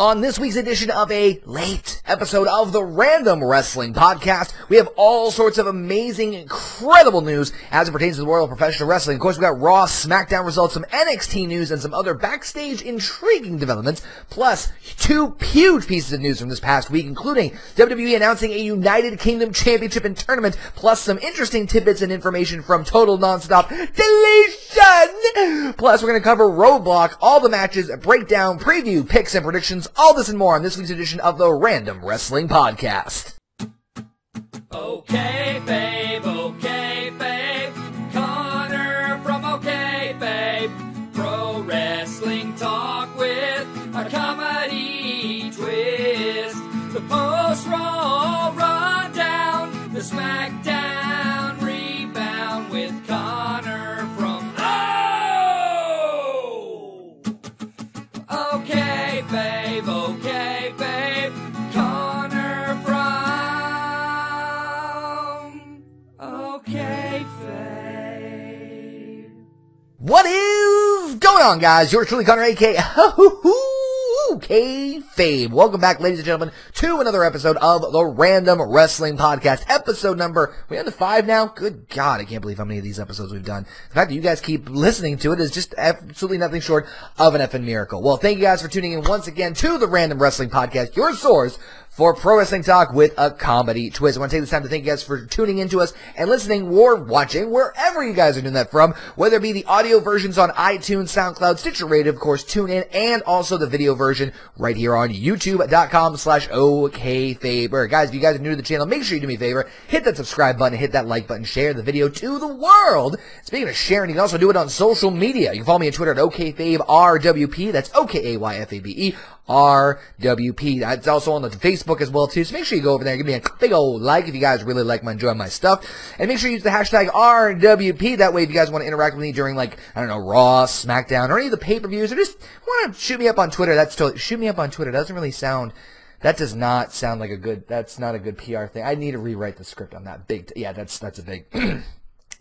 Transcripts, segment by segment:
On this week's edition of a late episode of the Random Wrestling Podcast, we have all sorts of amazing, incredible news as it pertains to the world of professional wrestling. Of course, we got Raw, SmackDown results, some NXT news, and some other backstage intriguing developments, plus two huge pieces of news from this past week, including WWE announcing a United Kingdom Championship and tournament, plus some interesting tidbits and information from Total Nonstop Deletion! Plus, we're going to cover Roadblock, all the matches, breakdown, preview, picks, and predictions all this and more on this week's edition of the Random Wrestling Podcast. OKayFabe, okay, babe. Connor from OKayFabe. Pro wrestling talk with a comedy twist. The post roll rundown, the SmackDown What is going on, guys? Yours truly, Connor, aka Kayfabe. Welcome back, ladies and gentlemen, to another episode of the Random Wrestling Podcast. Episode number, we on to five now? Good God, I can't believe how many of these episodes we've done. The fact that you guys keep listening to it is just absolutely nothing short of an effing miracle. Well, thank you guys for tuning in once again to the Random Wrestling Podcast, your source for pro wrestling talk with a comedy twist. I want to take this time to thank you guys for tuning into us and listening or watching wherever you guys are doing that from, whether it be the audio versions on iTunes, SoundCloud, Stitcher Radio, of course, tune in, and also the video version right here on youtube.com slash OKFabe. Guys, if you guys are new to the channel, make sure you do me a favor, hit that subscribe button, hit that like button, share the video to the world. Speaking of sharing, you can also do it on social media. You can follow me on Twitter at OKFabeRWP, that's O-K-A-Y-F-A-B-E, RWP. That's also on the Facebook as well too. So make sure you go over there give me a big old like if you guys really like my enjoy my stuff. And make sure you use the hashtag RWP. That way if you guys want to interact with me during like, I don't know, Raw, SmackDown, or any of the pay-per-views, or just want to shoot me up on Twitter, that's totally, shoot me up on Twitter. Doesn't really sound, that does not sound like a good, that's not a good PR thing. I need to rewrite the script on that big, t- yeah, that's, that's a big,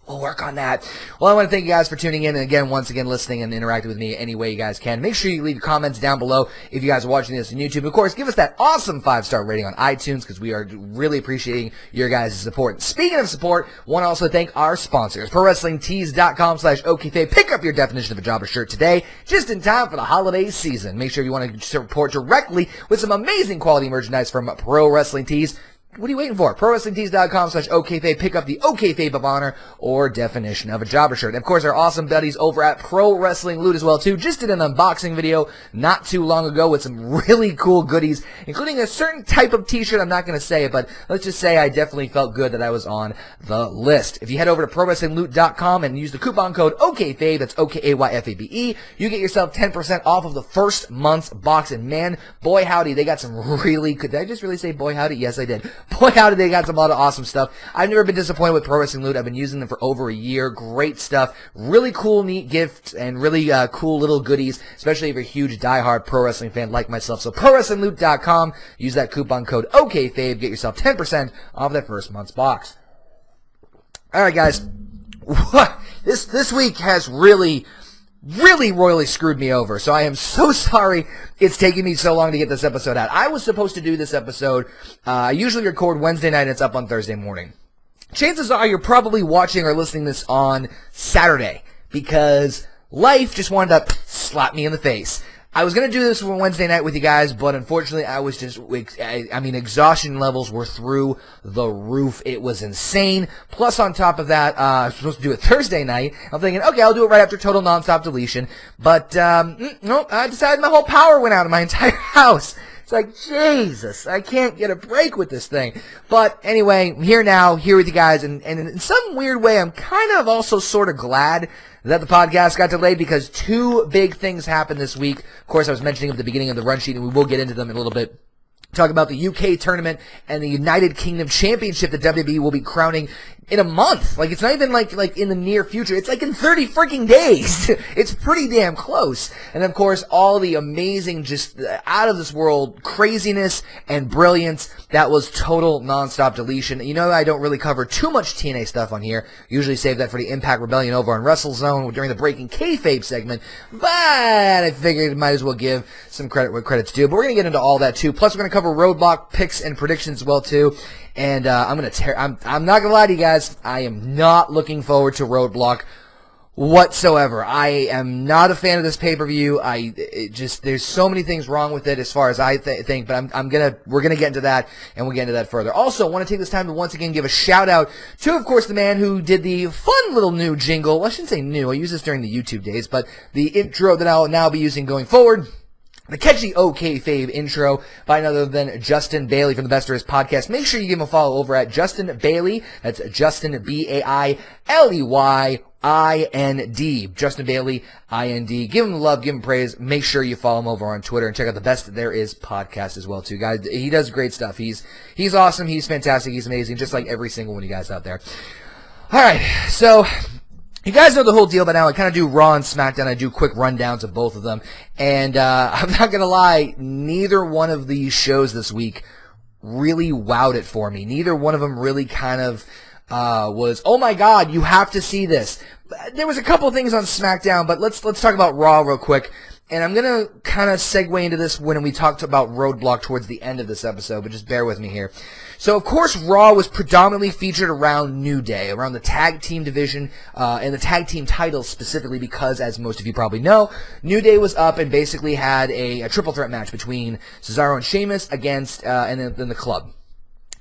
We'll work on that. Well, I want to thank you guys for tuning in and again, once again, listening and interacting with me any way you guys can. Make sure you leave comments down below if you guys are watching this on YouTube. Of course, give us that awesome five star rating on iTunes because we are really appreciating your guys' support. Speaking of support, want to also thank our sponsors, ProWrestlingTees.com slash OKFabe. Pick up your definition of a jobber shirt today, just in time for the holiday season. Make sure you want to support directly with some amazing quality merchandise from Pro Wrestling Tees. What are you waiting for? ProWrestlingTees.com slash OKFabe. Pick up the OKFabe of Honor or definition of a jobber shirt. And of course, our awesome buddies over at Pro Wrestling Loot as well, too. Just did an unboxing video not too long ago with some really cool goodies, including a certain type of t-shirt. I'm not going to say it, but let's just say I definitely felt good that I was on the list. If you head over to ProWrestlingLoot.com and use the coupon code OKFabe, that's O-K-A-Y-F-A-B-E, you get yourself 10% off of the first month's box. And man, boy howdy, they got some really good, did I just really say boy howdy? Yes, I did. Boy, howdy, they got some lot of awesome stuff. I've never been disappointed with Pro Wrestling Loot. I've been using them for over a year. Great stuff. Really cool, neat gifts and really uh, cool little goodies, especially if you're a huge diehard pro wrestling fan like myself. So ProWrestlingLoot.com. Use that coupon code OKFabe. Get yourself 10% off that first month's box. All right, guys. What? this this week has really really royally screwed me over. So I am so sorry it's taking me so long to get this episode out. I was supposed to do this episode. Uh, I usually record Wednesday night and it's up on Thursday morning. Chances are you're probably watching or listening this on Saturday because life just wanted to slap me in the face. I was gonna do this for Wednesday night with you guys, but unfortunately, I was just, I, I mean, exhaustion levels were through the roof. It was insane. Plus, on top of that, uh, I was supposed to do it Thursday night. I'm thinking, okay, I'll do it right after total nonstop deletion. But, um, mm, no, I decided my whole power went out of my entire house. It's like, Jesus, I can't get a break with this thing. But anyway, I'm here now, here with you guys, and, and in some weird way, I'm kind of also sort of glad that the podcast got delayed because two big things happened this week. Of course, I was mentioning at the beginning of the run sheet, and we will get into them in a little bit. Talk about the UK tournament and the United Kingdom Championship that WWE will be crowning in a month. Like it's not even like like in the near future. It's like in 30 freaking days. it's pretty damn close. And of course, all the amazing, just uh, out of this world craziness and brilliance. That was total nonstop deletion. You know, I don't really cover too much TNA stuff on here. Usually save that for the Impact Rebellion over on WrestleZone during the Breaking Kayfabe segment. But I figured might as well give some credit where credit's due. But we're gonna get into all that too. Plus, we're gonna cover Roadblock picks and predictions as well too. And uh, I'm gonna tear. I'm I'm not gonna lie to you guys. I am not looking forward to Roadblock whatsoever. I am not a fan of this pay per view. I just there's so many things wrong with it as far as I th- think. But I'm I'm gonna we're gonna get into that and we'll get into that further. Also, I want to take this time to once again give a shout out to, of course, the man who did the fun little new jingle. Well, I shouldn't say new. I used this during the YouTube days, but the intro that I'll now be using going forward. The catchy OKFabe intro by none other than Justin Bailey from the Best of His podcast. Make sure you give him a follow over at Justin Bailey. That's Justin B A I L E Y I N D. Justin Bailey, I N D. Give him love, give him praise. Make sure you follow him over on Twitter and check out the Best There Is podcast as well too, guys. He does great stuff. He's he's awesome. He's fantastic. He's amazing, just like every single one of you guys out there. All right, so you guys know the whole deal by now. I kind of do Raw and SmackDown. I do quick rundowns of both of them. And uh, I'm not going to lie, neither one of these shows this week really wowed it for me. Neither one of them really kind of uh, was, oh my god, you have to see this. There was a couple things on SmackDown, but let's let's talk about Raw real quick. And I'm gonna kind of segue into this when we talked about Roadblock towards the end of this episode, but just bear with me here. So of course Raw was predominantly featured around New Day, around the tag team division, uh, and the tag team titles specifically because, as most of you probably know, New Day was up and basically had a, a triple threat match between Cesaro and Sheamus against, uh, and then, then the club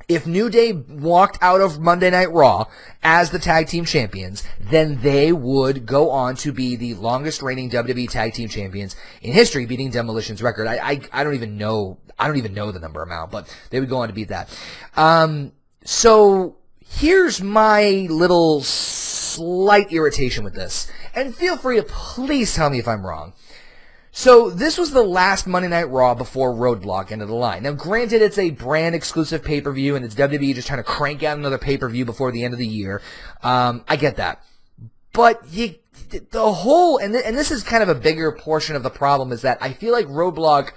if New Day walked out of Monday Night Raw as the tag team champions, then they would go on to be the longest reigning WWE tag team champions in history, beating Demolition's record. I, I, I don't even know, I don't even know the number amount, but they would go on to beat that. Um, so here's my little slight irritation with this. And feel free to please tell me if I'm wrong. So this was the last Monday Night Raw before Roadblock ended the line. Now, granted, it's a brand exclusive pay per view, and it's WWE just trying to crank out another pay per view before the end of the year. Um, I get that, but you, the whole and th- and this is kind of a bigger portion of the problem is that I feel like Roadblock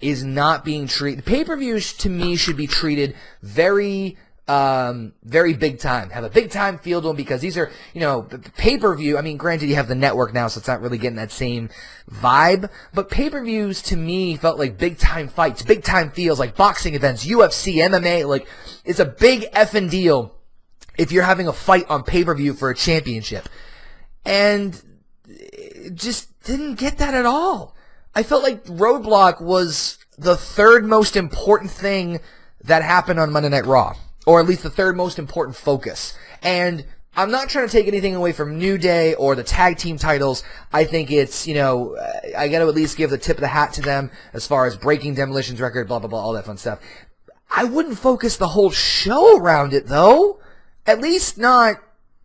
is not being treated. Pay per views to me should be treated very um, very big time. Have a big time feel to them because these are, you know, pay per view. I mean, granted, you have the network now, so it's not really getting that same vibe. But pay per views to me felt like big time fights, big time feels, like boxing events, UFC, MMA. Like, it's a big effing deal if you're having a fight on pay per view for a championship. And just didn't get that at all. I felt like Roadblock was the third most important thing that happened on Monday Night Raw or at least the third most important focus. And I'm not trying to take anything away from New Day or the tag team titles. I think it's, you know, I got to at least give the tip of the hat to them as far as breaking Demolition's record, blah, blah, blah, all that fun stuff. I wouldn't focus the whole show around it, though. At least not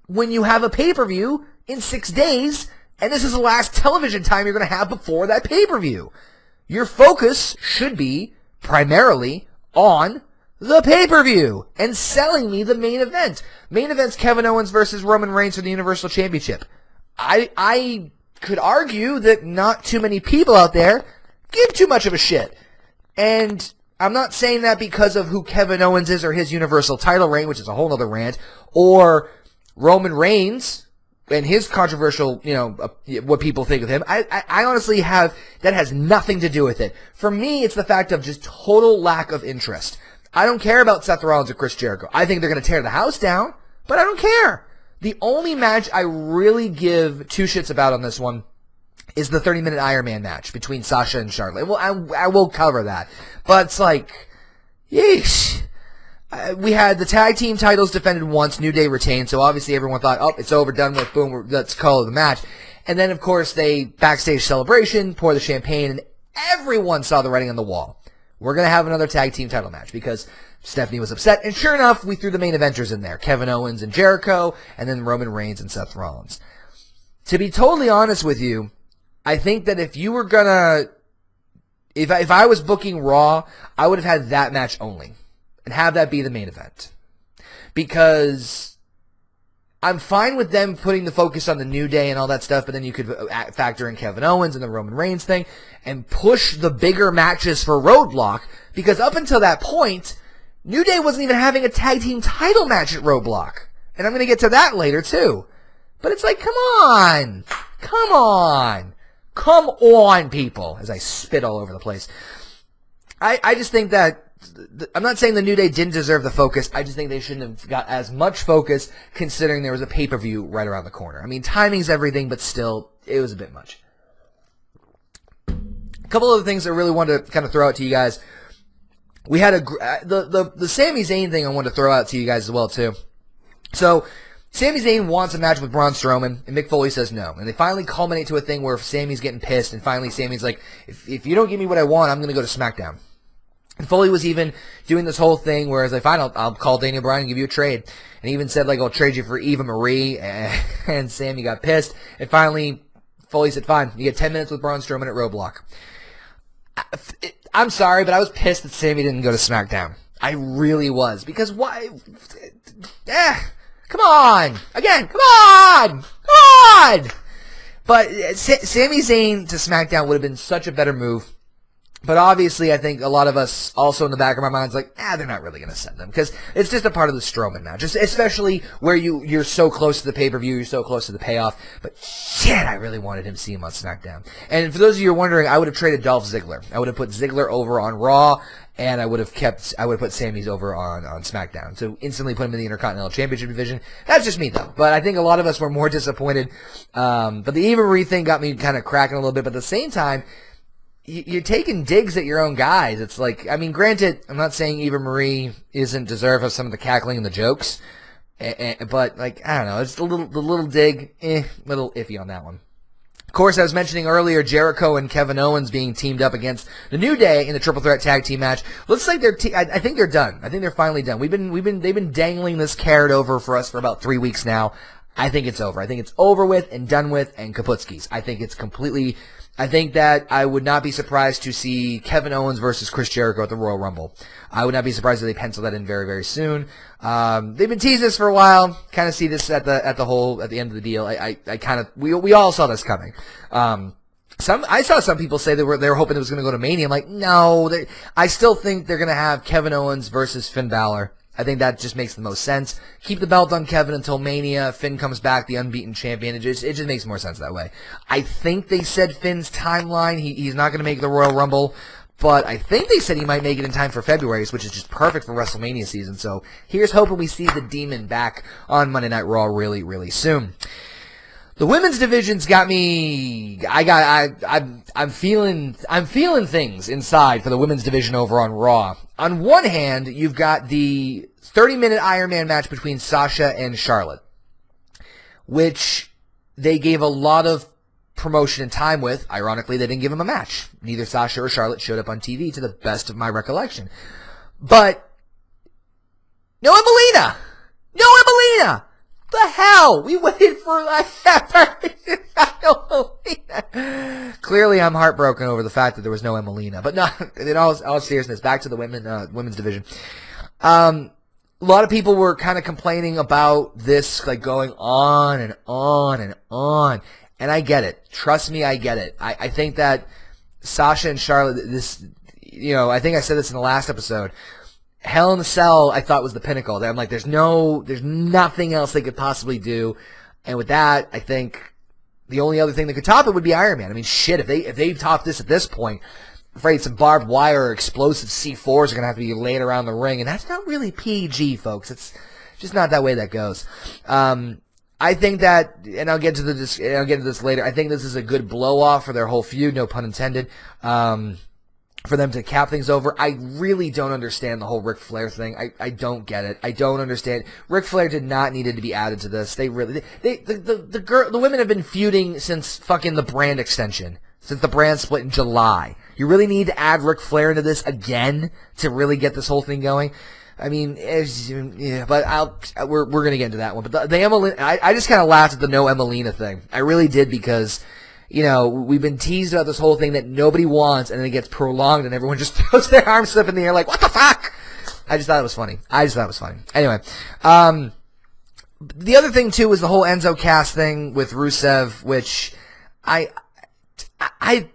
when you have a pay-per-view in six days, and this is the last television time you're going to have before that pay-per-view. Your focus should be primarily on the pay-per-view and selling me the main event. Main event's Kevin Owens versus Roman Reigns for the Universal Championship. I I could argue that not too many people out there give too much of a shit. And I'm not saying that because of who Kevin Owens is or his Universal title reign, which is a whole other rant, or Roman Reigns and his controversial, you know, uh, what people think of him. I, I, I honestly have, that has nothing to do with it. For me, it's the fact of just total lack of interest. I don't care about Seth Rollins or Chris Jericho. I think they're going to tear the house down, but I don't care. The only match I really give two shits about on this one is the 30 minute Iron Man match between Sasha and Charlotte. Well, I, I will cover that. But it's like, yeesh. We had the tag team titles defended once, New Day retained, so obviously everyone thought, oh, it's over, done with, boom, let's call it the match. And then, of course, they backstage celebration, pour the champagne, and everyone saw the writing on the wall. We're going to have another tag team title match because Stephanie was upset. And sure enough, we threw the main eventers in there. Kevin Owens and Jericho, and then Roman Reigns and Seth Rollins. To be totally honest with you, I think that if you were gonna, if I, if I was booking Raw, I would have had that match only. And have that be the main event. Because I'm fine with them putting the focus on the New Day and all that stuff, but then you could uh, factor in Kevin Owens and the Roman Reigns thing and push the bigger matches for Roadblock because up until that point, New Day wasn't even having a tag team title match at Roadblock. And I'm going to get to that later too. But it's like, come on. Come on. Come on, people, as I spit all over the place. I, I just think that I'm not saying the New Day didn't deserve the focus. I just think they shouldn't have got as much focus considering there was a pay-per-view right around the corner. I mean, timing's everything, but still, it was a bit much. A couple of things I really wanted to kind of throw out to you guys. We had a uh, the the the Sami Zayn thing I wanted to throw out to you guys as well too. So Sami Zayn wants a match with Braun Strowman, and Mick Foley says no. And they finally culminate to a thing where Sami's getting pissed, and finally Sami's like, if, if you don't give me what I want, I'm going to go to SmackDown. Foley was even doing this whole thing where, as like, fine, I'll, I'll call Daniel Bryan and give you a trade. And even said, like, I'll trade you for Eva Marie. And, Sami got pissed. And finally, Foley said, fine, you get 10 minutes with Braun Strowman at Roadblock. I, I'm sorry, but I was pissed that Sami didn't go to SmackDown. I really was. Because why? Eh, come on! Again, come on! Come on! But uh, Sami Zayn to SmackDown would have been such a better move but obviously, I think a lot of us also in the back of our minds like, ah, they're not really going to send them because it's just a part of the Strowman match, especially where you you're so close to the pay per view, you're so close to the payoff. But shit, I really wanted him to see him on SmackDown. And for those of you who are wondering, I would have traded Dolph Ziggler. I would have put Ziggler over on Raw, and I would have kept I would have put Sami's over on on SmackDown. So instantly put him in the Intercontinental Championship division. That's just me though. But I think a lot of us were more disappointed. Um, but the Eva Marie thing got me kind of cracking a little bit. But at the same time you're taking digs at your own guys. It's like, I mean, granted, I'm not saying Eva Marie isn't deserve of some of the cackling and the jokes, but like, I don't know, it's a little, the little dig, eh, little iffy on that one. Of course, I was mentioning earlier Jericho and Kevin Owens being teamed up against the New Day in the Triple Threat Tag Team match. Looks like they're. Te- I, I think they're done. I think they're finally done. We've been, we've been, they've been dangling this carrot over for us for about three weeks now. I think it's over. I think it's over with and done with and Kaputskis. I think it's completely I think that I would not be surprised to see Kevin Owens versus Chris Jericho at the Royal Rumble. I would not be surprised if they pencil that in very, very soon. Um, they've been teasing this for a while. Kind of see this at the at the whole at the end of the deal. I I, I kind of we we all saw this coming. Um, some I saw some people say they were they were hoping it was going to go to Mania. I'm like, no, I still think they're going to have Kevin Owens versus Finn Balor I think that just makes the most sense. Keep the belt on Kevin until Mania. Finn comes back, the unbeaten champion. It just, it just makes more sense that way. I think they said Finn's timeline. He, he's not going to make the Royal Rumble, but I think they said he might make it in time for February, which is just perfect for WrestleMania season. So here's hoping we see the Demon back on Monday Night Raw really, really soon. The women's division's got me. I got. I. I'm. I'm feeling. I'm feeling things inside for the women's division over on Raw. On one hand, you've got the 30-minute Iron Man match between Sasha and Charlotte, which they gave a lot of promotion and time with. Ironically, they didn't give them a match. Neither Sasha or Charlotte showed up on TV, to the best of my recollection. But no Emmalina. No Emmalina the hell? We waited for like Clearly, I'm heartbroken over the fact that there was no Emmalina. But no, in all, all seriousness, back to the women uh, women's division. Um, a lot of people were kind of complaining about this, like going on and on and on. And I get it. Trust me, I get it. I, I think that Sasha and Charlotte, this, you know, I think I said this in the last episode. Hell in the Cell, I thought was the pinnacle. I'm like, there's no, there's nothing else they could possibly do. And with that, I think the only other thing that could top it would be Iron Man. I mean, shit, if they if they top this at this point, I'm afraid some barbed wire or explosive C4s are gonna have to be laid around the ring, and that's not really PG, folks. It's just not that way that goes. Um, I think that, and I'll get to the, I'll get to this later. I think this is a good blow off for their whole feud, no pun intended. Um, for them to cap things over. I really don't understand the whole Ric Flair thing. I, I don't get it. I don't understand. Ric Flair did not needed to be added to this. They really they, the the the girl the women have been feuding since fucking the brand extension. Since the brand split in July. You really need to add Ric Flair into this again to really get this whole thing going. I mean, yeah, but I'll we're we're gonna get into that one. But the, the I, I just kind of laughed at the no Emmalina thing. I really did because you know, we've been teased about this whole thing that nobody wants, and then it gets prolonged, and everyone just throws their arms up in the air like, what the fuck? I just thought it was funny. I just thought it was funny. Anyway, um, the other thing too was the whole Enzo Cass thing with Rusev, which I, I,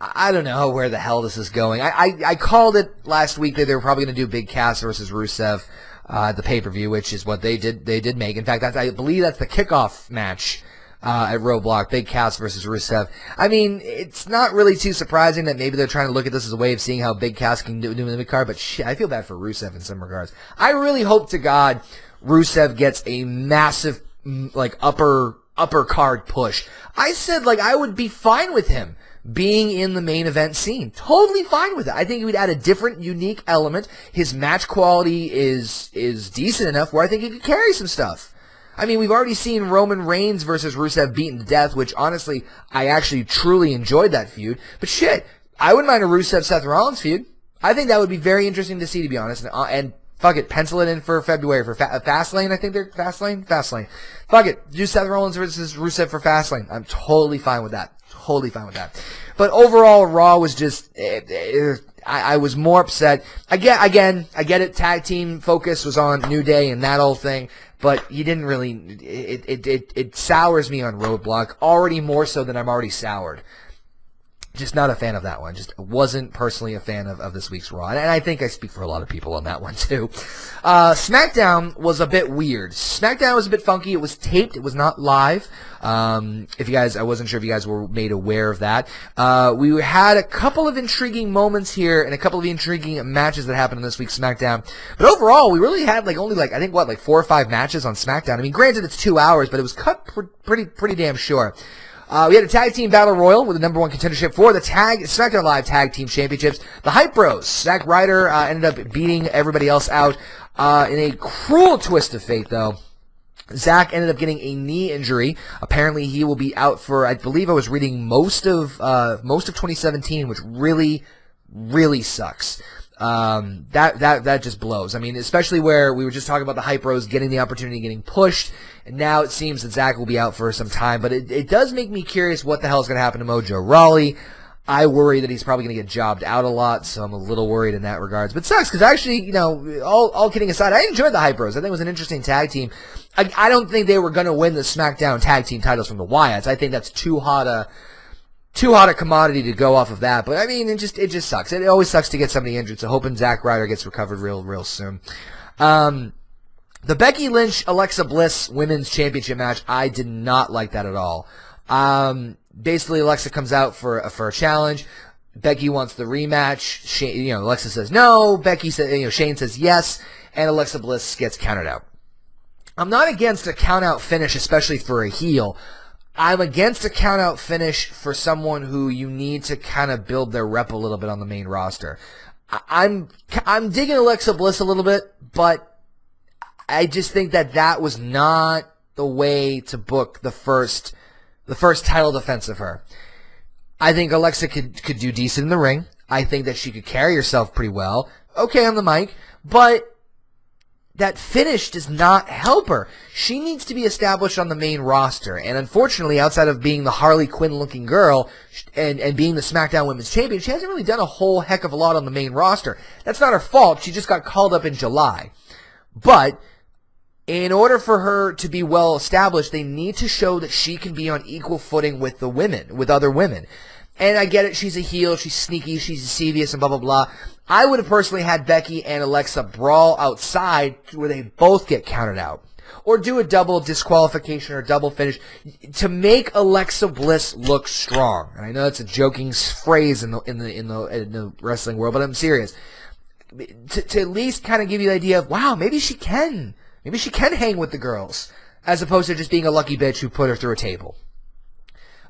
I don't know where the hell this is going. I, I, I called it last week that they were probably going to do Big Cass versus Rusev, uh, the pay per view, which is what they did. They did make. In fact, that's, I believe that's the kickoff match. Uh, at Roadblock, Big Cass versus Rusev. I mean, it's not really too surprising that maybe they're trying to look at this as a way of seeing how Big Cass can do, do in the card, but shit, I feel bad for Rusev in some regards. I really hope to God Rusev gets a massive, mm, like, upper, upper card push. I said, like, I would be fine with him being in the main event scene. Totally fine with it. I think he would add a different, unique element. His match quality is, is decent enough where I think he could carry some stuff. I mean, we've already seen Roman Reigns versus Rusev beaten to death, which honestly, I actually truly enjoyed that feud. But shit, I wouldn't mind a Rusev Seth Rollins feud. I think that would be very interesting to see, to be honest. And, uh, and fuck it, pencil it in for February for fa- Fastlane. I think they're Fastlane, Fastlane. Fuck it, do Seth Rollins versus Rusev for Fastlane. I'm totally fine with that. Totally fine with that. But overall, Raw was just. eh, eh, I, I was more upset. Get again. I get it. Tag team focus was on New Day and that whole thing, but you didn't really. It it it, it sours me on Roadblock already more so than I'm already soured just not a fan of that one. Just wasn't personally a fan of, of this week's Raw. And I think I speak for a lot of people on that one too. Uh, SmackDown was a bit weird. SmackDown was a bit funky. It was taped. It was not live. Um, if you guys, I wasn't sure if you guys were made aware of that. Uh, we had a couple of intriguing moments here and a couple of intriguing matches that happened in this week's SmackDown. But overall, we really had like only like, I think what, like four or five matches on SmackDown. I mean, granted it's two hours, but it was cut pr- pretty, pretty damn short. Uh, we had a tag team battle royal with the number one contendership for the tag SmackDown Live Tag Team Championships. The Hype Bros, Zack Ryder, uh, ended up beating everybody else out uh, in a cruel twist of fate, though. Zack ended up getting a knee injury. Apparently, he will be out for. I believe I was reading most of uh, most of 2017, which really, really sucks. Um, that that that just blows. I mean, especially where we were just talking about the hype bros getting the opportunity, getting pushed, and now it seems that Zack will be out for some time. But it, it does make me curious what the hell is going to happen to Mojo Rawley. I worry that he's probably going to get jobbed out a lot, so I'm a little worried in that regards. But sucks because actually, you know, all all kidding aside, I enjoyed the Hype Bros. I think it was an interesting tag team. I, I don't think they were going to win the SmackDown tag team titles from the Wyatts. I think that's too hot a too hot a commodity to go off of that. But I mean, it just it just sucks. It always sucks to get somebody injured. So hoping Zack Ryder gets recovered real real soon. Um, the Becky Lynch Alexa Bliss Women's Championship match, I did not like that at all. Um, basically, Alexa comes out for a, for a challenge. Becky wants the rematch. Shane, you know, Alexa says no. Becky says, you know, Shane says yes, and Alexa Bliss gets counted out. I'm not against a count out finish, especially for a heel. I'm against a count out finish for someone who you need to kind of build their rep a little bit on the main roster. I'm I'm digging Alexa Bliss a little bit, but I just think that that was not the way to book the first the first title defense of her. I think Alexa could could do decent in the ring. I think that she could carry herself pretty well. Okay on the mic, but that finish does not help her. She needs to be established on the main roster. And unfortunately, outside of being the Harley Quinn looking girl and, and being the SmackDown Women's Champion, she hasn't really done a whole heck of a lot on the main roster. That's not her fault. She just got called up in July. But in order for her to be well established, they need to show that she can be on equal footing with the women, with other women. And I get it, she's a heel, she's sneaky, she's devious, and blah, blah, blah. I would have personally had Becky and Alexa brawl outside where they both get counted out. Or do a double disqualification or double finish to make Alexa Bliss look strong. And I know that's a joking phrase in the, in the, in the, in the wrestling world, but I'm serious. To, to at least kind of give you the idea of, wow, maybe she can. Maybe she can hang with the girls. As opposed to just being a lucky bitch who put her through a table.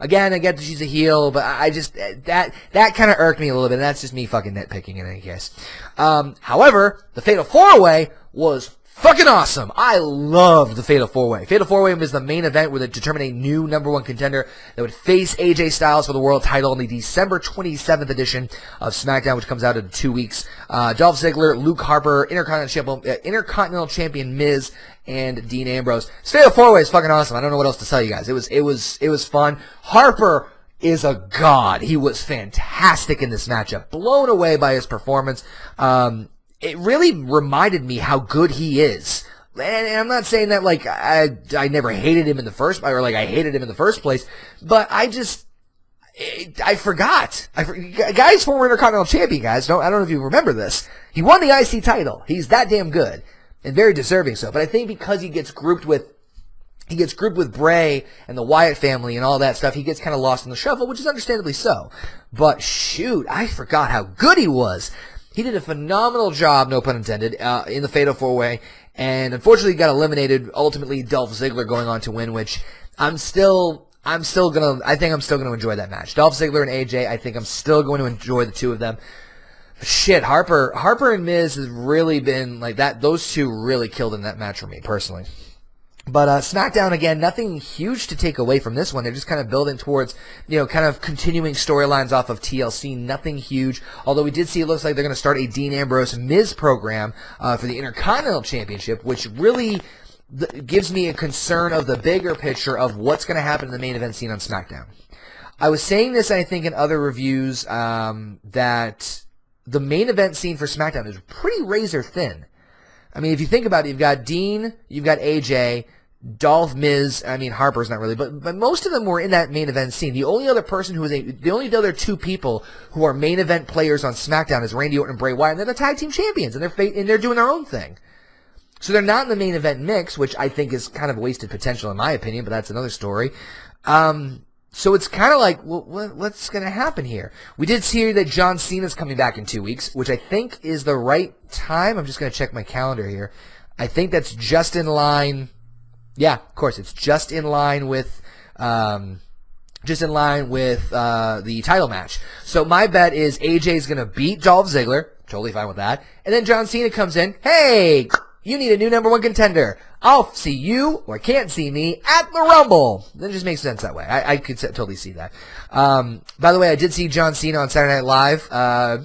Again, I get that she's a heel, but I I just that that kind of irked me a little bit. And that's just me fucking nitpicking in any case. Um, however, the Fatal Four Way was fucking awesome. I loved the Fatal Four Way. Fatal Four Way was the main event where they determined a new number one contender that would face AJ Styles for the world title in the December 27th edition of SmackDown, which comes out in two weeks. Uh, Dolph Ziggler, Luke Harper, Intercontinental Champion, uh, Intercontinental Champion Miz, and Dean Ambrose. This Fatal Four Way is fucking awesome. I don't know what else to tell you guys. It was it was it was fun. Harper is a god. He was fantastic in this matchup. Blown away by his performance. Um, it really reminded me how good he is. and, and I'm not saying that like I I never hated him in the first or like I hated him in the first place, but I just I forgot. I guy's former Intercontinental Champion, guys. Don't I don't know if you remember this. He won the IC title. He's that damn good and very deserving so. But I think because he gets grouped with he gets grouped with Bray and the Wyatt family and all that stuff, he gets kind of lost in the shuffle, which is understandably so. But shoot, I forgot how good he was. He did a phenomenal job, no pun intended, uh, in the Fatal 4-Way, and unfortunately got eliminated, ultimately Dolph Ziggler going on to win, which I'm still I'm still gonna. I think I'm still gonna enjoy that match. Dolph Ziggler and AJ. I think I'm still going to enjoy the two of them. Shit, Harper, Harper and Miz has really been like that. Those two really killed in that match for me personally. But uh, SmackDown again, nothing huge to take away from this one. They're just kind of building towards, you know, kind of continuing storylines off of TLC. Nothing huge. Although we did see it looks like they're going to start a Dean Ambrose Miz program uh, for the Intercontinental Championship, which really th- gives me a concern of the bigger picture of what's going to happen in the main event scene on SmackDown. I was saying this, I think, in other reviews um, that the main event scene for SmackDown is pretty razor thin. I mean, if you think about it, you've got Dean, you've got AJ, Dolph, Miz. I mean, Harper's not really, but but most of them were in that main event scene. The only other person who is a, the only other two people who are main event players on SmackDown is Randy Orton and Bray Wyatt, and they're the tag team champions, and they're and they're doing their own thing. So they're not in the main event mix, which I think is kind of wasted potential in my opinion, but that's another story. Um, so it's kind of like, well, what's going to happen here? We did see that John Cena's coming back in two weeks, which I think is the right time. I'm just going to check my calendar here. I think that's just in line. Yeah, of course, it's just in line with, um, just in line with uh, the title match. So my bet is AJ is going to beat Dolph Ziggler. Totally fine with that. And then John Cena comes in. Hey, you need a new number one contender. I'll see you, or can't see me, at the Rumble. That just makes sense that way. I, I could totally see that. Um, by the way, I did see John Cena on Saturday Night Live. Uh,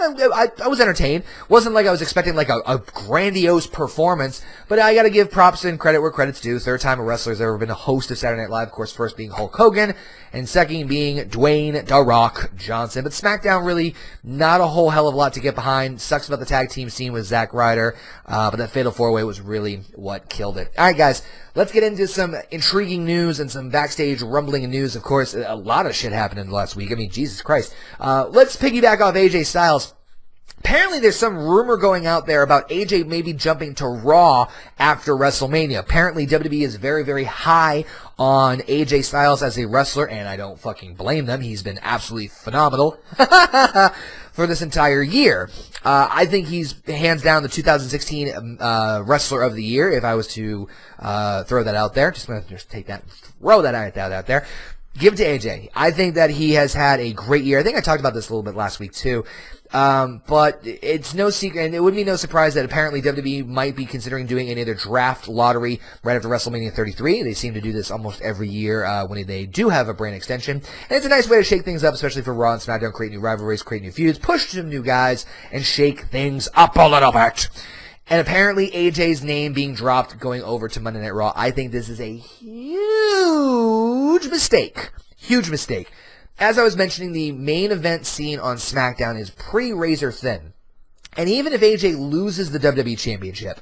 I, I, was entertained. Wasn't like I was expecting like a, a grandiose performance, but I got to give props and credit where credit's due. Third time a wrestler's ever been a host of Saturday Night Live. Of course, first being Hulk Hogan, and second being Dwayne The Rock Johnson. But SmackDown really not a whole hell of a lot to get behind. Sucks about the tag team scene with Zack Ryder, uh, but that Fatal Four Way was really what killed it. All right, guys, let's get into some intriguing news and some backstage rumbling news. Of course, a lot of shit happened in the last week. I mean, Jesus Christ. Uh, let's piggyback off AJ Styles. Apparently, there's some rumor going out there about AJ maybe jumping to Raw after WrestleMania. Apparently, WWE is very, very high on AJ Styles as a wrestler, and I don't fucking blame them. He's been absolutely phenomenal for this entire year. Uh, I think he's hands down the 2016 um, uh, Wrestler of the Year. If I was to uh, throw that out there, just gonna just take that, throw that out, out there give it to AJ. I think that he has had a great year. I think I talked about this a little bit last week too. Um, but it's no secret, and it would be no surprise that apparently WWE might be considering doing any other draft lottery right after WrestleMania 33. They seem to do this almost every year uh, when they do have a brand extension, and it's a nice way to shake things up, especially for Raw and SmackDown, create new rivalries, create new feuds, push some new guys, and shake things up a little bit. And apparently AJ's name being dropped going over to Monday Night Raw, I think this is a huge mistake. Huge mistake as I was mentioning, the main event scene on SmackDown is pretty razor thin. And even if AJ loses the WWE Championship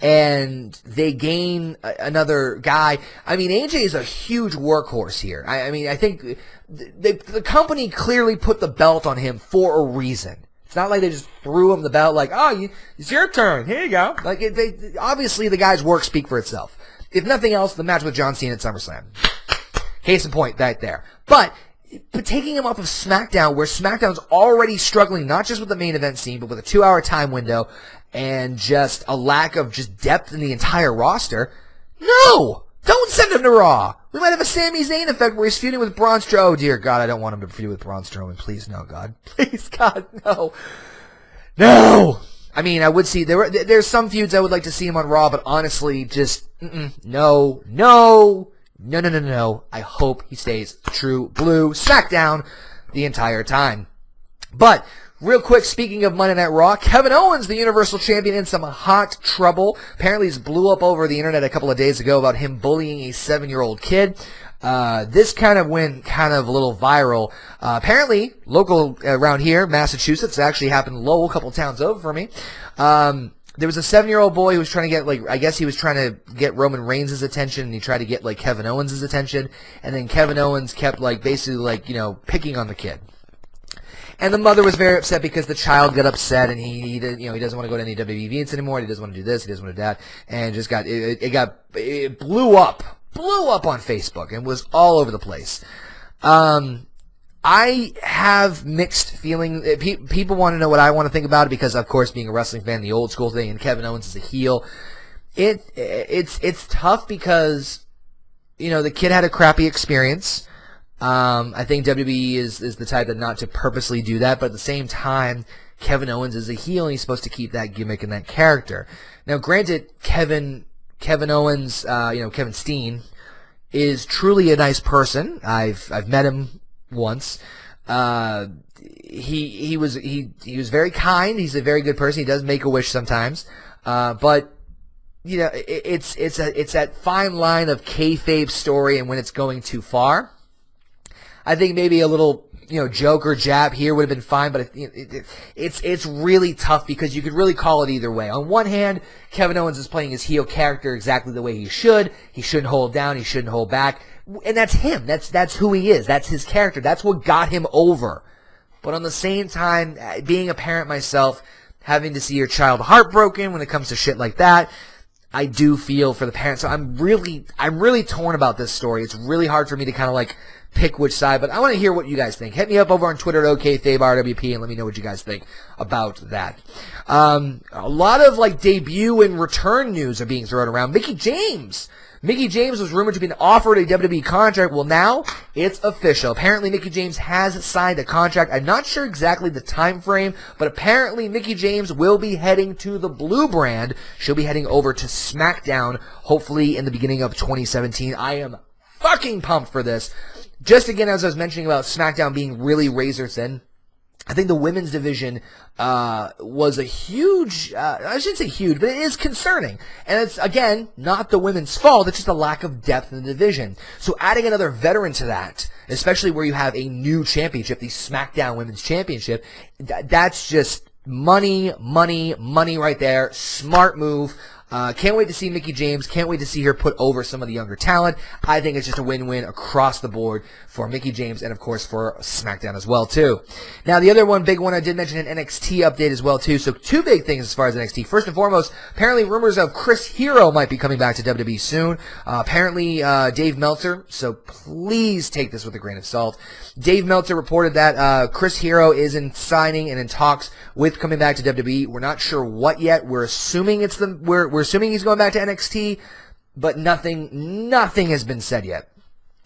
and they gain a- another guy, I mean, AJ is a huge workhorse here. I, I mean, I think they, the company clearly put the belt on him for a reason. It's not like they just threw him the belt like, oh, you, it's your turn. Here you go. Like, it, they, obviously the guy's work speak for itself. If nothing else, the match with John Cena at SummerSlam. Case in point, right there. But but taking him off of SmackDown, where SmackDown's already struggling not just with the main event scene, but with a two-hour time window and just a lack of just depth in the entire roster. No, don't send him to Raw. We might have a Sami Zayn effect where he's feuding with Braun Strowman. Oh dear God, I don't want him to feud with Braun Strowman. Please, no, God. Please, God, no, no. I mean, I would see there were there's some feuds I would like to see him on Raw, but honestly, just no, no, no, no, no, no. I hope he stays true blue SmackDown the entire time. But Real quick, speaking of Monday Night Raw, Kevin Owens, the Universal Champion, in some hot trouble. Apparently, he's blew up over the internet a couple of days ago about him bullying a seven-year-old kid. Uh, this kind of went kind of a little viral. Uh, apparently, local around here, Massachusetts, actually happened low, a couple towns over for me. Um, there was a seven year old boy who was trying to get like I guess he was trying to get Roman Reigns' attention and he tried to get like Kevin Owens' attention and then Kevin Owens kept like basically like, you know, picking on the kid. And the mother was very upset because the child got upset and he, he did, you know, he doesn't want to go to any WWE events anymore. He doesn't want to do this. He doesn't want to do that. And just got, it, it got, it blew up, blew up on Facebook and was all over the place. Um, I have mixed feeling. Pe- people want to know what I want to think about it because, of course, being a wrestling fan, the old school thing, and Kevin Owens is a heel. It it's it's tough because you know the kid had a crappy experience. Um, I think WWE is is the type that not to purposely do that, but at the same time, Kevin Owens is a heel and he's supposed to keep that gimmick and that character. Now, granted, Kevin Kevin Owens, uh, you know Kevin Steen, is truly a nice person. I've I've met him once. Uh, he he was he he was very kind. He's a very good person. He does make a wish sometimes, uh, but you know it, it's it's a it's that fine line of kayfabe story and when it's going too far. I think maybe a little you know joke or jab here would have been fine, but it, it, it, it's it's really tough because you could really call it either way. On one hand, Kevin Owens is playing his heel character exactly the way he should. He shouldn't hold down. He shouldn't hold back, and that's him. That's that's who he is. That's his character. That's what got him over. But on the same time, uh, being a parent myself, having to see your child heartbroken when it comes to shit like that, I do feel for the parents. So I'm really, I'm really torn about this story. It's really hard for me to kind of like pick which side, but I want to hear what you guys think. Hit me up over on Twitter at OKFabeRWP and let me know what you guys think about that. Um, a lot of like debut and return news are being thrown around. Mickie James. Mickie James was rumored to be offered a WWE contract. Well, now it's official. Apparently, Mickie James has signed a contract. I'm not sure exactly the time frame, but apparently Mickie James will be heading to the Blue brand. She'll be heading over to SmackDown, hopefully in the beginning of 2017. I am fucking pumped for this. Just again, as I was mentioning about SmackDown being really razor thin. I think the women's division uh, was a huge, uh, I shouldn't say huge, but it is concerning. And it's, again, not the women's fault. It's just a lack of depth in the division. So adding another veteran to that, especially where you have a new championship, the SmackDown Women's Championship, th- that's just money, money, money right there. Smart move. Uh, can't wait to see Mickie James. Can't wait to see her put over some of the younger talent. I think it's just a win-win across the board for Mickie James and of course for SmackDown as well too. Now the other one, big one, I did mention an NXT update as well too. So two big things as far as NXT. First and foremost, apparently rumors of Chris Hero might be coming back to WWE soon. Uh, apparently uh, Dave Meltzer. So please take this with a grain of salt. Dave Meltzer reported that uh, Chris Hero is in signing and in talks with coming back to WWE. We're not sure what yet. We're assuming it's the we're we're assuming he's going back to NXT, but nothing nothing has been said yet.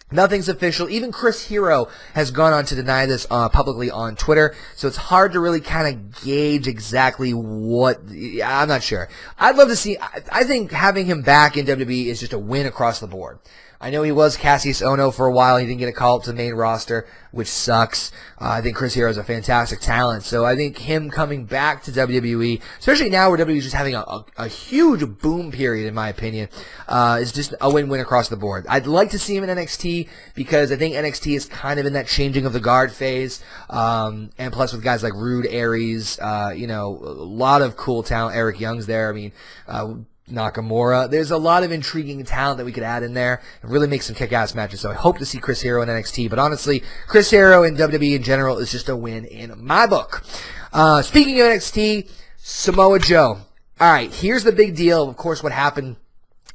Nothing's official. Even Chris Hero has gone on to deny this uh, publicly on Twitter, so it's hard to really kind of gauge exactly what. I'm not sure. I'd love to see. I, I think having him back in WWE is just a win across the board. I know he was Kassius Ohno for a while. He didn't get a call up to the main roster, which sucks. Uh, I think Chris Hero is a fantastic talent. So I think him coming back to WWE, especially now where WWE is just having a, a, a huge boom period, in my opinion, uh, is just a win-win across the board. I'd like to see him in NXT because I think NXT is kind of in that changing of the guard phase. Um, and plus with guys like Roode, Aries, uh, you know, a lot of cool talent. Eric Young's there. I mean, uh, Nakamura. There's a lot of intriguing talent that we could add in there and really make some kick-ass matches. So I hope to see Chris Hero in NXT. But honestly, Chris Hero in WWE in general is just a win in my book. Uh, speaking of NXT, Samoa Joe. All right, here's the big deal. Of course, what happened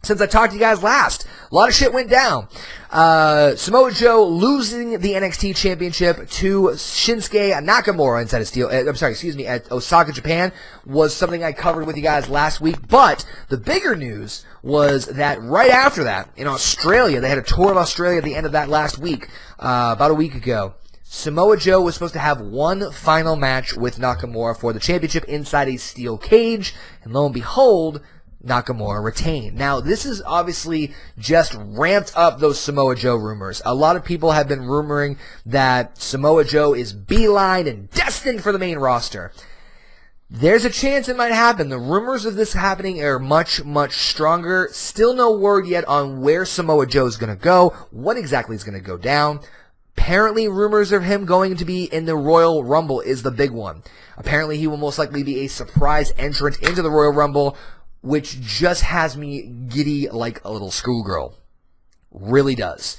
since I talked to you guys last. A lot of shit went down. Uh, Samoa Joe losing the NXT championship to Shinsuke Nakamura inside of Steel, uh, I'm sorry, excuse me, at Osaka, Japan was something I covered with you guys last week. But the bigger news was that right after that, in Australia, they had a tour of Australia at the end of that last week, uh, about a week ago. Samoa Joe was supposed to have one final match with Nakamura for the championship inside a steel cage, and lo and behold, Nakamura retained. Now, this is obviously just ramped up those Samoa Joe rumors. A lot of people have been rumoring that Samoa Joe is beeline and destined for the main roster. There's a chance it might happen. The rumors of this happening are much, much stronger. Still no word yet on where Samoa Joe is going to go, what exactly is going to go down. Apparently, rumors of him going to be in the Royal Rumble is the big one. Apparently, he will most likely be a surprise entrant into the Royal Rumble, which just has me giddy like a little schoolgirl. Really does.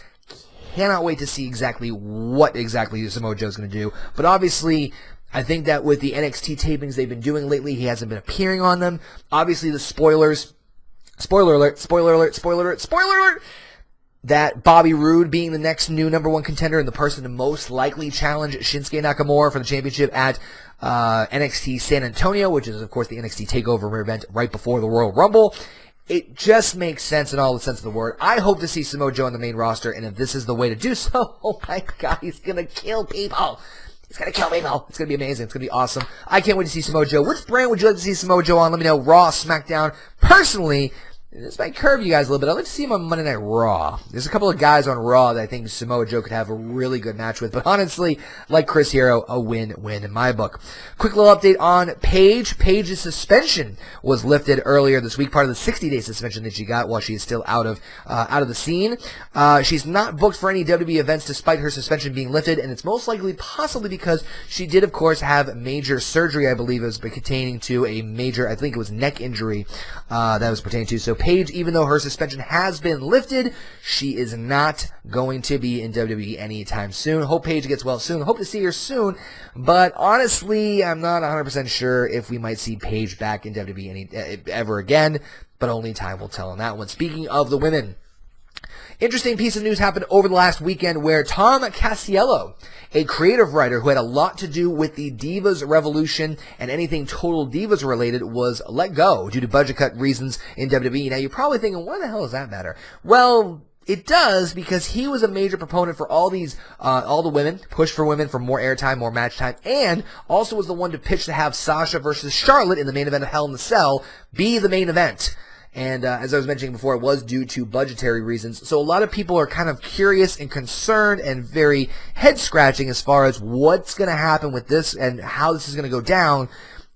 Cannot wait to see exactly what exactly Samoa Joe's going to do. But obviously, I think that with the NXT tapings they've been doing lately, he hasn't been appearing on them. Obviously, the spoilers. Spoiler alert, spoiler alert, spoiler alert, spoiler alert! That Bobby Roode being the next new number one contender and the person to most likely challenge Shinsuke Nakamura for the championship at uh, NXT San Antonio, which is, of course, the NXT TakeOver event right before the Royal Rumble. It just makes sense in all the sense of the word. I hope to see Samoa Joe on the main roster, and if this is the way to do so, oh my god, he's gonna kill people. He's gonna kill people. It's gonna be amazing. It's gonna be awesome. I can't wait to see Samoa Joe. Which brand would you like to see Samoa Joe on? Let me know. Raw, SmackDown. Personally, this might curve you guys a little bit. I'd like to see him on Monday Night Raw. There's a couple of guys on Raw that I think Samoa Joe could have a really good match with. But honestly, like Chris Hero, a win-win in my book. Quick little update on Paige. Paige's suspension was lifted earlier this week, part of the 60-day suspension that she got while she is still out of uh, out of the scene. Uh, she's not booked for any WWE events despite her suspension being lifted, and it's most likely possibly because she did, of course, have major surgery. I believe it was pertaining to a major, I think it was neck injury uh, that was pertaining to. So Paige, even though her suspension has been lifted, she is not going to be in WWE anytime soon. Hope Paige gets well soon. Hope to see her soon. But honestly, I'm not 100% sure if we might see Paige back in WWE any, uh, ever again. But only time will tell on that one. Speaking of the women, Interesting piece of news happened over the last weekend where Tom Casiello, a creative writer who had a lot to do with the Divas Revolution and anything Total Divas related, was let go due to budget cut reasons in WWE. Now you're probably thinking, why the hell does that matter? Well, it does because he was a major proponent for all these, uh, all the women, push for women for more airtime, more match time, and also was the one to pitch to have Sasha versus Charlotte in the main event of Hell in the Cell be the main event. And uh, as I was mentioning before, it was due to budgetary reasons. So a lot of people are kind of curious and concerned and very head scratching as far as what's going to happen with this and how this is going to go down.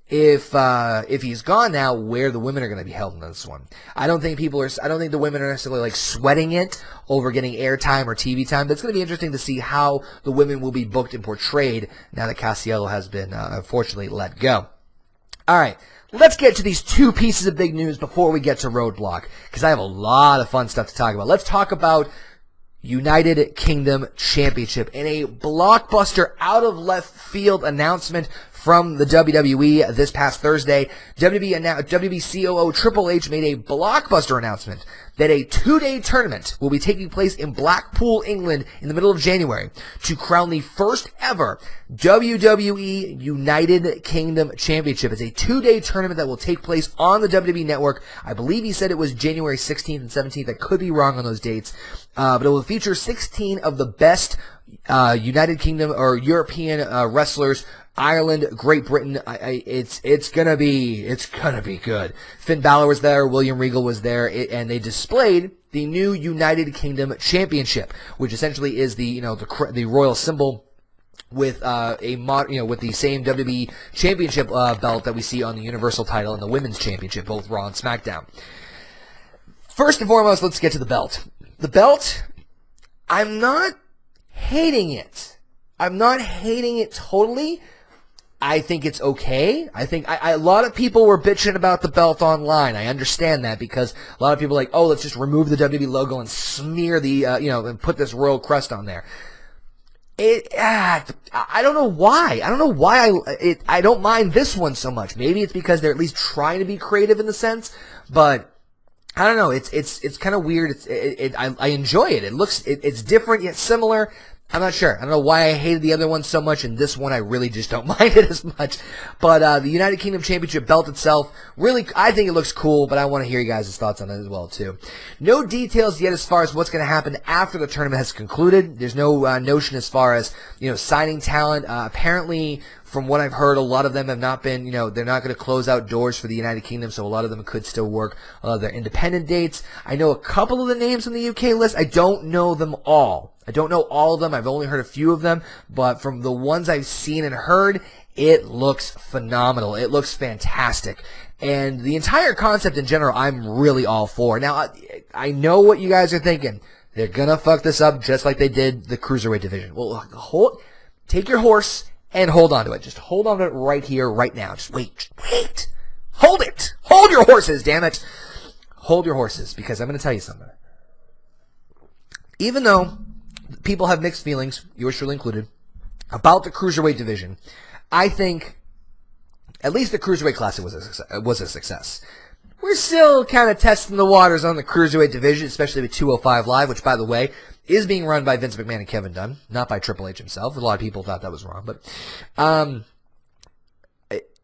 If uh, if he's gone now, where the women are going to be held in this one? I don't think people are. I don't think the women are necessarily like sweating it over getting airtime or TV time. But it's going to be interesting to see how the women will be booked and portrayed now that Casiello has been uh, unfortunately let go. All right. Let's get to these two pieces of big news before we get to Roadblock, because I have a lot of fun stuff to talk about. Let's talk about United Kingdom Championship in a blockbuster out of left field announcement from the WWE this past Thursday. WWE, annou- WWE COO Triple H made a blockbuster announcement that a two-day tournament will be taking place in Blackpool, England in the middle of January to crown the first ever WWE United Kingdom Championship. It's a two-day tournament that will take place on the WWE Network. I believe he said it was January 16th and 17th. I could be wrong on those dates. Uh, but it will feature 16 of the best uh, United Kingdom or European uh, wrestlers Ireland, Great Britain. I, I, it's it's gonna be it's gonna be good. Finn Balor was there, William Regal was there, it, and they displayed the new United Kingdom Championship, which essentially is the you know the the royal symbol with uh, a mod, you know, with the same WWE Championship uh, belt that we see on the Universal title and the Women's Championship, both Raw and SmackDown. First and foremost, let's get to the belt. The belt, I'm not hating it. I'm not hating it totally. I think it's okay. I think I, I, a lot of people were bitching about the belt online. I understand that because a lot of people are like, oh, let's just remove the WWE logo and smear the, uh, you know, and put this royal crest on there. It, ah, I don't know why. I don't know why I, it, I don't mind this one so much. Maybe it's because they're at least trying to be creative in the sense, but I don't know. It's it's it's kind of weird. It's it, it, I, I enjoy it. It looks it, it's different yet similar. I'm not sure. I don't know why I hated the other one so much, and this one I really just don't mind it as much. But uh, the United Kingdom Championship belt itself, really, I think it looks cool, but I want to hear you guys' thoughts on it as well, too. No details yet as far as what's going to happen after the tournament has concluded. There's no uh, notion as far as, you know, signing talent. Uh, apparently, from what I've heard, a lot of them have not been, you know, they're not going to close out doors for the United Kingdom, so a lot of them could still work uh, their independent dates. I know a couple of the names on the UK list. I don't know them all. I don't know all of them. I've only heard a few of them, but from the ones I've seen and heard, it looks phenomenal. It looks fantastic. And the entire concept in general, I'm really all for. Now, I, I know what you guys are thinking. They're gonna fuck this up just like they did the cruiserweight division. Well, hold, take your horse and hold on to it. Just hold on to it right here, right now. Just wait, just wait. Hold it. Hold your horses, damn it. Hold your horses, because I'm gonna tell you something. Even though people have mixed feelings, yours truly included, about the cruiserweight division, I think at least the cruiserweight classic was a success, was a success. We're still kind of testing the waters on the cruiserweight division, especially with 205 Live, which, by the way, is being run by Vince McMahon and Kevin Dunn, not by Triple H himself. A lot of people thought that was wrong, but um,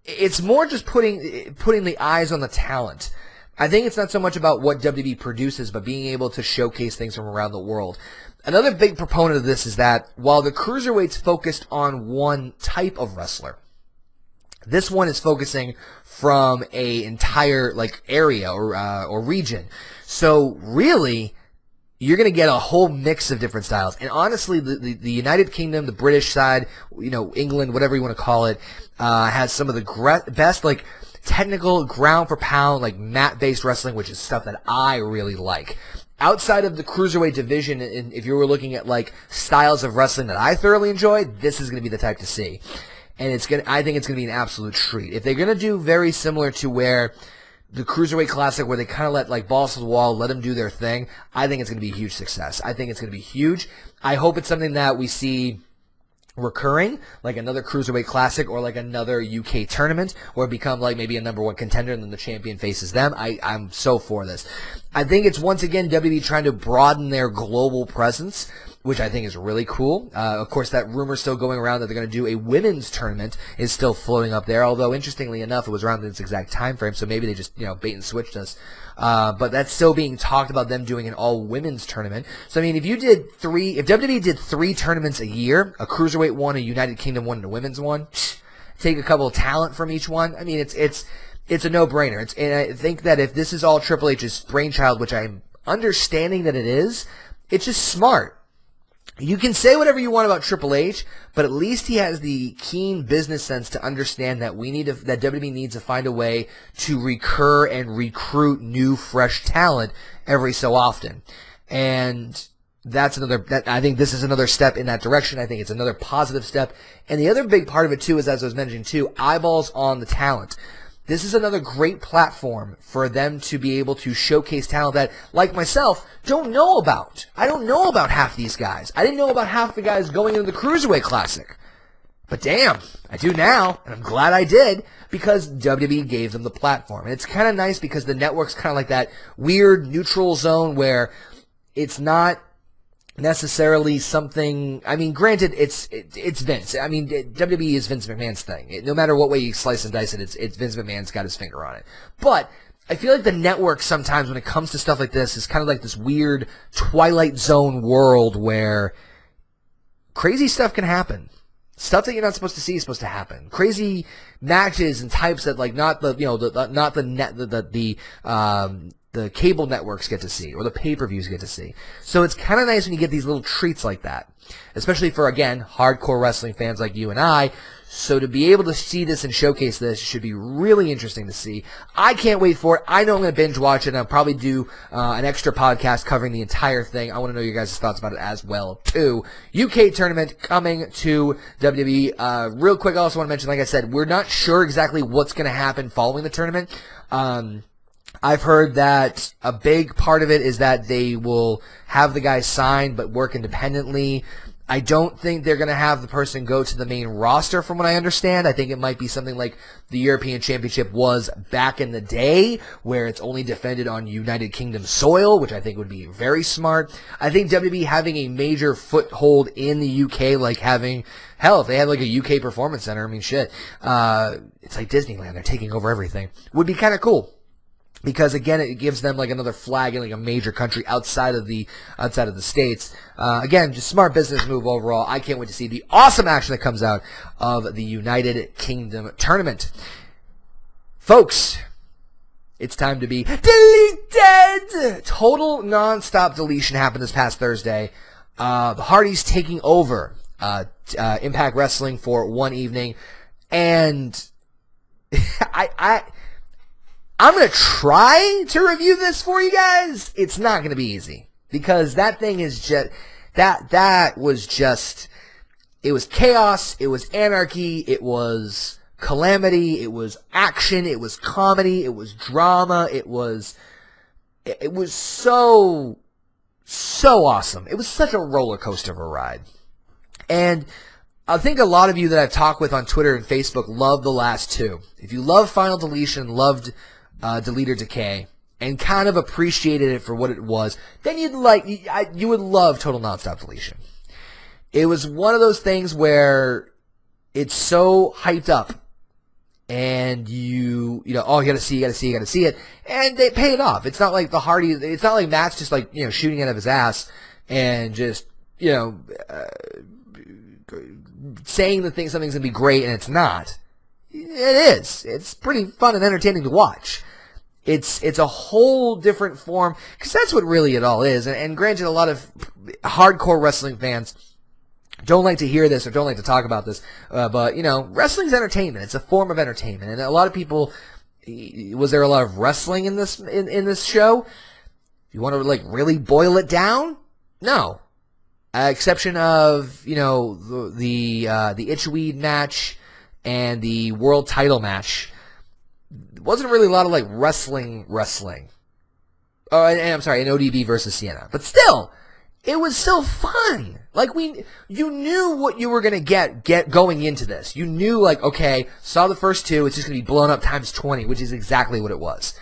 it's more just putting putting the eyes on the talent. I think it's not so much about what WWE produces, but being able to showcase things from around the world. Another big proponent of this is that while the cruiserweights focused on one type of wrestler, this one is focusing from a entire like area or uh, or region. So really, you're going to get a whole mix of different styles. And honestly, the, the, the, United Kingdom, the British side, you know, England, whatever you want to call it, uh, has some of the gre- best like technical ground for pound, like mat based wrestling, which is stuff that I really like. Outside of the cruiserweight division, and if you were looking at like styles of wrestling that I thoroughly enjoy, this is going to be the type to see and it's gonna. I think it's gonna be an absolute treat. If they're gonna do very similar to where the cruiserweight classic, where they kind of let like balls to the wall, let them do their thing, I think it's gonna be a huge success. I think it's gonna be huge. I hope it's something that we see recurring, like another cruiserweight classic or like another UK tournament, or become like maybe a number one contender and then the champion faces them. I, I'm so for this. I think it's once again WWE trying to broaden their global presence which I think is really cool. Uh, of course, that rumor still going around that they're going to do a women's tournament is still floating up there. Although, interestingly enough, it was around this exact time frame, so maybe they just you know bait and switched us. Uh, but that's still being talked about them doing an all women's tournament. So I mean, if you did three, if WWE did three tournaments a year, a cruiserweight one, a United Kingdom one, and a women's one, take a couple of talent from each one. I mean, it's it's it's a no brainer. It's and I think that if this is all Triple H's brainchild, which I'm understanding that it is, it's just smart you can say whatever you want about Triple H, but at least he has the keen business sense to understand that we need to, that WWE needs to find a way to recur and recruit new, fresh talent every so often. And that's another, that, I think this is another step in that direction. I think it's another positive step. And the other big part of it too is, as I was mentioning too, eyeballs on the talent this is another great platform for them to be able to showcase talent that, like myself, don't know about. I don't know about half these guys. I didn't know about half the guys going into the Cruiserweight Classic. But damn, I do now, and I'm glad I did, because WWE gave them the platform. And it's kind of nice because the network's kind of like that weird neutral zone where it's not necessarily something. I mean, granted, it's it, it's Vince. I mean, WWE is Vince McMahon's thing. It, no matter what way you slice and dice it, it's it's Vince McMahon's got his finger on it. But I feel like the network sometimes, when it comes to stuff like this, is kind of like this weird Twilight Zone world where crazy stuff can happen. Stuff that you're not supposed to see is supposed to happen. Crazy matches and types that like not the you know the, the not the net the the, the um the cable networks get to see or the pay-per-views get to see. So it's kind of nice when you get these little treats like that, especially for again hardcore wrestling fans like you and I. So to be able to see this and showcase this should be really interesting to see. I can't wait for it. I know I'm going to binge watch it and I'll probably do uh, an extra podcast covering the entire thing. I want to know your guys' thoughts about it as well too. UK tournament coming to WWE. Uh, real quick, I also want to mention, like I said, we're not sure exactly what's going to happen following the tournament. Um, I've heard that a big part of it is that they will have the guy sign but work independently. I don't think they're going to have the person go to the main roster from what I understand. I think it might be something like the European Championship was back in the day where it's only defended on United Kingdom soil, which I think would be very smart. I think WWE having a major foothold in the UK, like having, hell, if they had like a UK performance center, I mean shit, uh, it's like Disneyland, they're taking over everything, would be kind of cool because again it gives them like another flag in like a major country outside of the outside of the states. Uh, again just smart business move overall. I can't wait to see the awesome action that comes out of the united kingdom tournament. Folks it's time to be deleted! Total non-stop deletion happened this past thursday. Uh, the hardys taking over uh, uh impact wrestling for one evening. And I, I I'm going to try to review this for you guys. It's not going to be easy. because that thing is just that that was just it was chaos, it was anarchy, it was calamity, it was action, it was comedy, it was drama, it was it, it was so so awesome. It was such a roller coaster of a ride. And I think a lot of you that I've talked with on Twitter and Facebook love the last two. If you love Final Deletion, loved uh, Delete or Decay, and kind of appreciated it for what it was, then you'd like you would love Total Nonstop Deletion. It was one of those things where it's so hyped up, and you you know oh you gotta see you gotta see you gotta see it, and they pay it off. It's not like the Hardy. It's not like Matt's just like you know shooting out of his ass and just you know. Uh, saying that thing something's gonna be great and it's not. It is. It's pretty fun and entertaining to watch. It's it's a whole different form because that's what really it all is. And, and granted, a lot of hardcore wrestling fans don't like to hear this or don't like to talk about this, uh, but you know, wrestling's entertainment. It's a form of entertainment, and a lot of people. Was there a lot of wrestling in this in, in this show? You want to like really boil it down? No, uh, exception of you know the the, uh, the Itchweed match and the world title match. Wasn't really a lot of like wrestling wrestling. Oh, and, and I'm sorry, an ODB versus Sienna, but still, it was still fun. Like we, you knew what you were gonna get get going into this. You knew like, okay, saw the first two, it's just gonna be blown up times twenty, which is exactly what it was.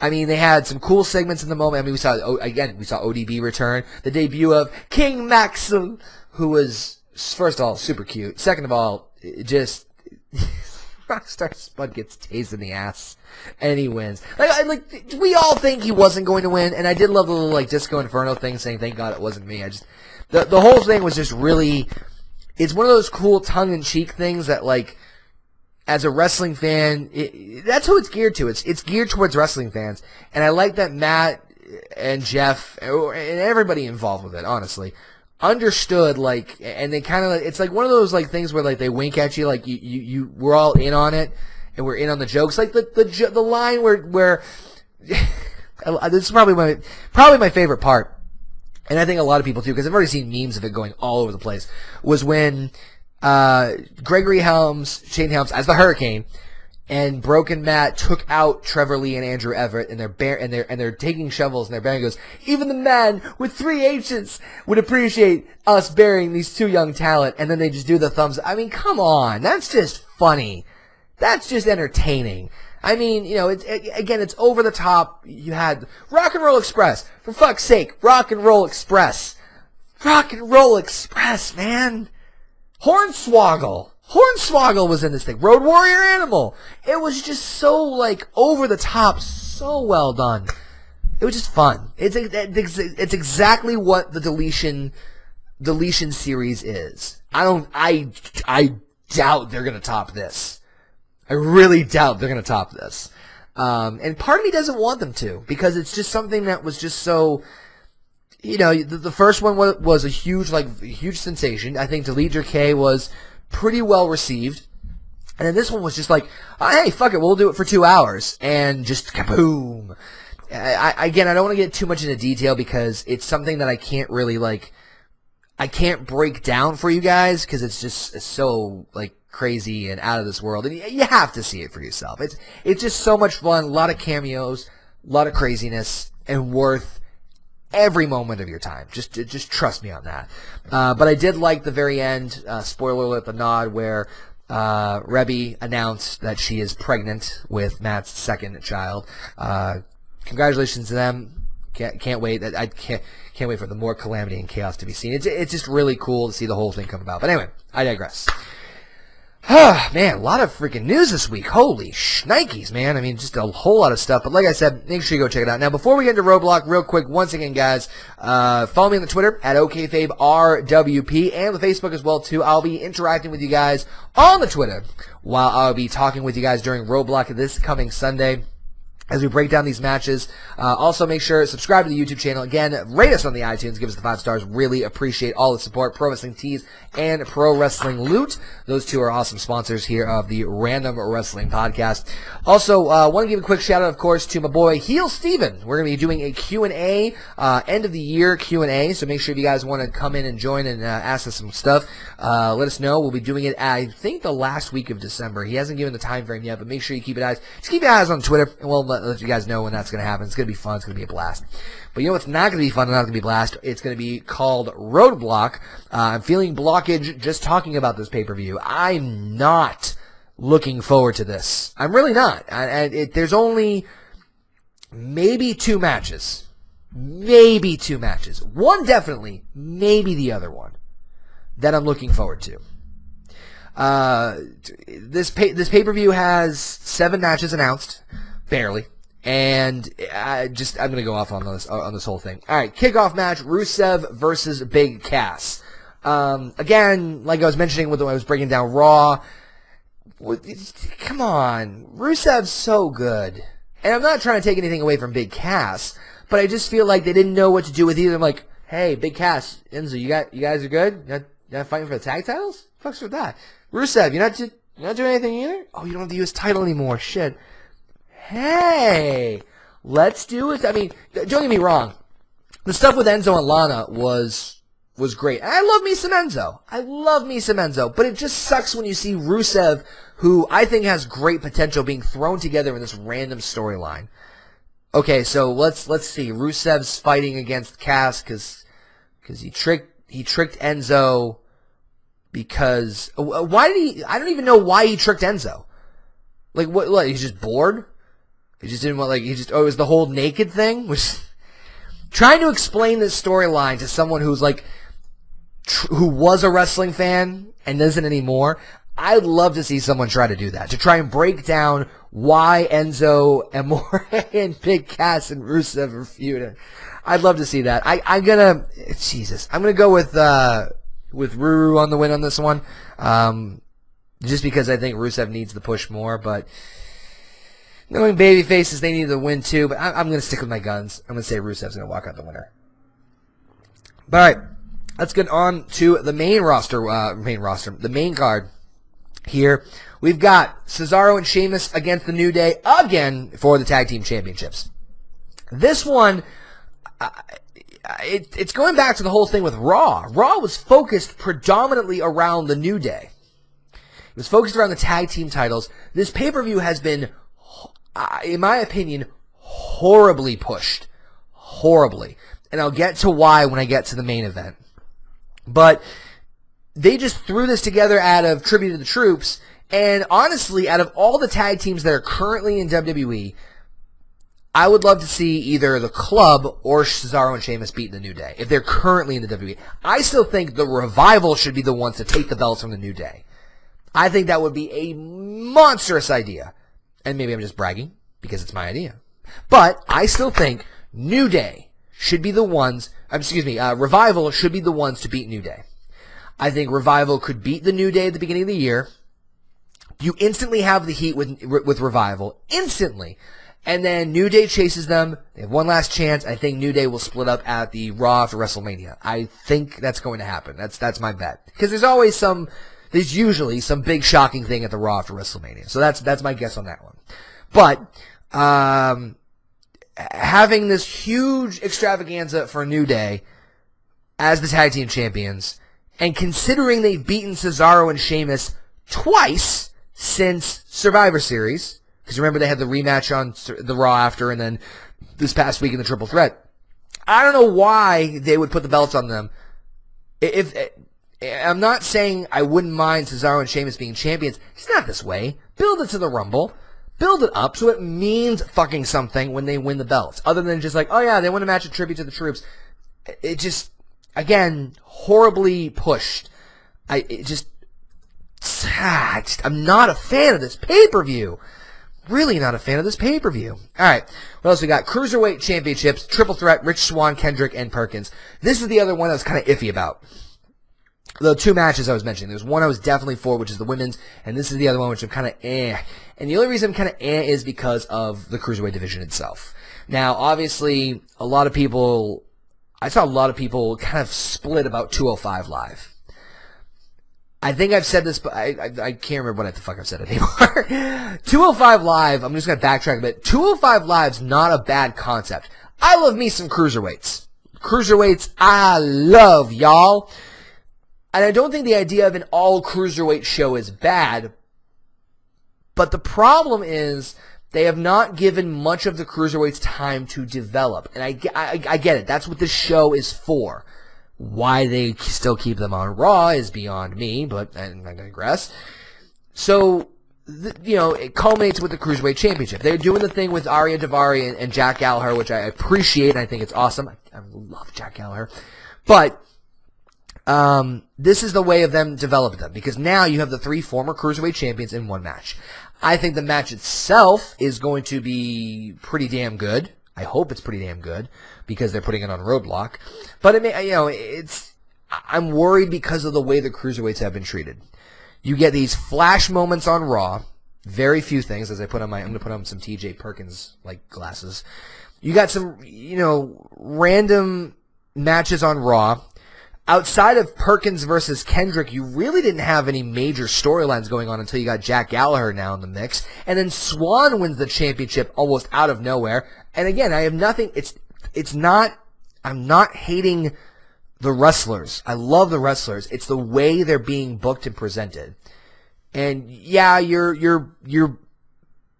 I mean, they had some cool segments in the moment. I mean, we saw oh, again, we saw ODB return, the debut of King Maxel, who was first of all super cute. Second of all, just Rockstar Spud gets tased in the ass, and he wins. Like, I, like we all think he wasn't going to win, and I did love the little like Disco Inferno thing, saying "Thank God it wasn't me." I just the the whole thing was just really. It's one of those cool tongue in cheek things that like as a wrestling fan, it, that's who it's geared to. It's it's geared towards wrestling fans, and I like that Matt and Jeff and everybody involved with it, honestly, understood like, and they kind of it's like one of those like things where like they wink at you, like you you, you we're all in on it, and we're in on the jokes, like the the the line where where this is probably my probably my favorite part. And I think a lot of people too, because I've already seen memes of it going all over the place. Was when uh, Gregory Helms, Shane Helms as the Hurricane, and Broken Matt took out Trevor Lee and Andrew Everett, and they're bear- and they're and they're taking shovels, and their band goes, even the man with three H's would appreciate us burying these two young talent, and then they just do the thumbs. I mean, come on, that's just funny, that's just entertaining. I mean, you know, it's it, again, it's over the top. You had Rock and Roll Express, for fuck's sake, Rock and Roll Express, Rock and Roll Express, man. Hornswoggle. Hornswoggle was in this thing. Road Warrior Animal. It was just so like over the top, so well done. It was just fun. It's it's exactly what the deletion deletion series is. I don't I I doubt they're gonna top this. I really doubt they're gonna top this. Um, and part of me doesn't want them to because it's just something that was just so you know, the, the first one was, was a huge, like, huge sensation. I think Delete or Decay was pretty well received. And then this one was just like, oh, hey, fuck it, we'll do it for two hours. And just kaboom. I, I, again, I don't want to get too much into detail because it's something that I can't really, like, I can't break down for you guys because it's just so, like, crazy and out of this world. And you have to see it for yourself. It's, it's just so much fun, a lot of cameos, a lot of craziness, and worth every moment of your time. Just just trust me on that. Uh, but I did like the very end. Uh, spoiler alert: the nod where uh, announced that she is pregnant with Matt's second child. Uh, congratulations to them. Can't, can't wait. I can't can't wait for the more calamity and chaos to be seen. It's it's just really cool to see the whole thing come about. But anyway, I digress. Man, a lot of freaking news this week. Holy shnikes, man. I mean, just a whole lot of stuff. But like I said, make sure you go check it out. Now, before we get into Roadblock, real quick, once again, guys, uh, follow me on the Twitter at OKFabeRWP and the Facebook as well, too. I'll be interacting with you guys on the Twitter while I'll be talking with you guys during Roadblock this coming Sunday. As we break down these matches. Uh, also, make sure subscribe to the YouTube channel. Again, rate us on the iTunes. Give us the five stars. Really appreciate all the support. Pro Wrestling Tees and Pro Wrestling Loot. Those two are awesome sponsors here of the Random Wrestling Podcast. Also, uh, want to give a quick shout out, of course, to my boy Heel Steven. We're going to be doing a Q&A, uh, end of the year Q&A. So make sure if you guys want to come in and join and uh, ask us some stuff, uh, let us know. We'll be doing it, I think, the last week of December. He hasn't given the time frame yet, but make sure you keep it eyes, just keep your eyes on Twitter, and we'll let, let you guys know when that's going to happen. It's going to be fun. It's going to be a blast. But you know what's not going to be fun and not going to be a blast? It's going to be called Roadblock. Uh, I'm feeling blockage just talking about this pay-per-view. I'm not looking forward to this. I'm really not. I, I, it, there's only maybe two matches. Maybe two matches. One definitely, maybe the other one that I'm looking forward to. Uh, this pay, this pay per view has seven matches announced, barely, and I just I'm gonna go off on this on this whole thing. All right, kickoff match: Rusev versus Big Cass. Um, again, like I was mentioning with when I was breaking down Raw, come on, Rusev's so good, and I'm not trying to take anything away from Big Cass, but I just feel like they didn't know what to do with either. I'm like, hey, Big Cass, Enzo, you got you guys are good. You not, you not fighting for the tag titles? Fuck's with that. Rusev, you're not you're not doing anything either. Oh, you don't have the U.S. title anymore. Shit. Hey, let's do it. I mean, don't get me wrong. The stuff with Enzo and Lana was was great. I love me some Enzo. I love me some Enzo. But it just sucks when you see Rusev, who I think has great potential, being thrown together in this random storyline. Okay, so let's let's see. Rusev's fighting against Cass because because he tricked he tricked Enzo because uh, why did he? I don't even know why he tricked Enzo. Like what? What? He's just bored. He just didn't want like he just oh it was the whole naked thing which trying to explain this storyline to someone who's like tr- who was a wrestling fan and isn't anymore. I'd love to see someone try to do that to try and break down why Enzo Amore and Big Cass and Rusev are feuding. I'd love to see that. I, I'm gonna Jesus. I'm gonna go with uh with Ruru on the win on this one. Um, just because I think Rusev needs the push more, but knowing baby faces, they need to win too. But I, am going to stick with my guns. I'm going to say Rusev's going to walk out the winner. But, All right, let's get on to the main roster. Uh, main roster, the main card here. We've got Cesaro and Sheamus against the New Day again for the tag team championships. This one, it, it's going back to the whole thing with Raw. Raw was focused predominantly around the New Day. It was focused around the tag team titles. This pay per view has been, in my opinion, horribly pushed. Horribly. And I'll get to why when I get to the main event. But they just threw this together out of tribute to the troops. And honestly, out of all the tag teams that are currently in WWE, I would love to see either the club or Cesaro and Sheamus beat the New Day if they're currently in the WWE. I still think the revival should be the ones to take the belts from the New Day. I think that would be a monstrous idea. And maybe I'm just bragging because it's my idea. But I still think New Day should be the ones, um, excuse me, uh, Revival should be the ones to beat New Day. I think Revival could beat the New Day at the beginning of the year. You instantly have the heat with, with Revival. Instantly. And then New Day chases them. They have one last chance. I think New Day will split up at the Raw after WrestleMania. I think that's going to happen. That's that's my bet. Because there's always some, there's usually some big shocking thing at the Raw after WrestleMania. So that's that's my guess on that one. But um, having this huge extravaganza for New Day as the tag team champions, and considering they've beaten Cesaro and Sheamus twice since Survivor Series because remember they had the rematch on the Raw after, and then this past week in the Triple Threat. I don't know why they would put the belts on them. If, if I'm not saying I wouldn't mind Cesaro and Sheamus being champions, it's not this way. Build it to the Rumble. Build it up so it means fucking something when they win the belts. Other than just like, oh yeah, they won a match of tribute to the troops. It just, again, horribly pushed. I just, ah, just, I'm not a fan of this pay per view really not a fan of this pay per view. All right, what else we got? Cruiserweight Championships, Triple Threat, Rich Swann, Kendrick, and Perkins. This is the other one I was kind of iffy about. The two matches I was mentioning. There's one I was definitely for, which is the women's, and this is the other one which I'm kind of eh. And the only reason I'm kind of eh is because of the cruiserweight division itself. Now, obviously, a lot of people, I saw a lot of people kind of split about 205 Live. I think I've said this, but I, I, I can't remember what the fuck I've said anymore. 205 Live, I'm just going to backtrack a bit. 205 Live's not a bad concept. I love me some cruiserweights. Cruiserweights, I love, y'all. And I don't think the idea of an all cruiserweight show is bad. But the problem is they have not given much of the cruiserweights time to develop. And I, I, I get it. That's what this show is for. Why they still keep them on Raw is beyond me, but I, I digress. So, you know, it culminates with the Cruiserweight Championship. They're doing the thing with Ariya Daivari and, and Jack Gallagher, which I appreciate I think it's awesome. I, I love Jack Gallagher. But, um, this is the way of them developing them because now you have the three former cruiserweight champions in one match. I think the match itself is going to be pretty damn good. I hope it's pretty damn good because they're putting it on Roadblock. But I mean, you know, it's I'm worried because of the way the cruiserweights have been treated. You get these flash moments on Raw, very few things. As I put on my, I'm gonna put on some T.J. Perkins like glasses. You got some, you know, random matches on Raw outside of Perkins versus Kendrick, you really didn't have any major storylines going on until you got Jack Gallagher now in the mix. And then Swann wins the championship almost out of nowhere. And again, I have nothing, it's, it's not, I'm not hating the wrestlers. I love the wrestlers. It's the way they're being booked and presented. And yeah, you're, you're, you're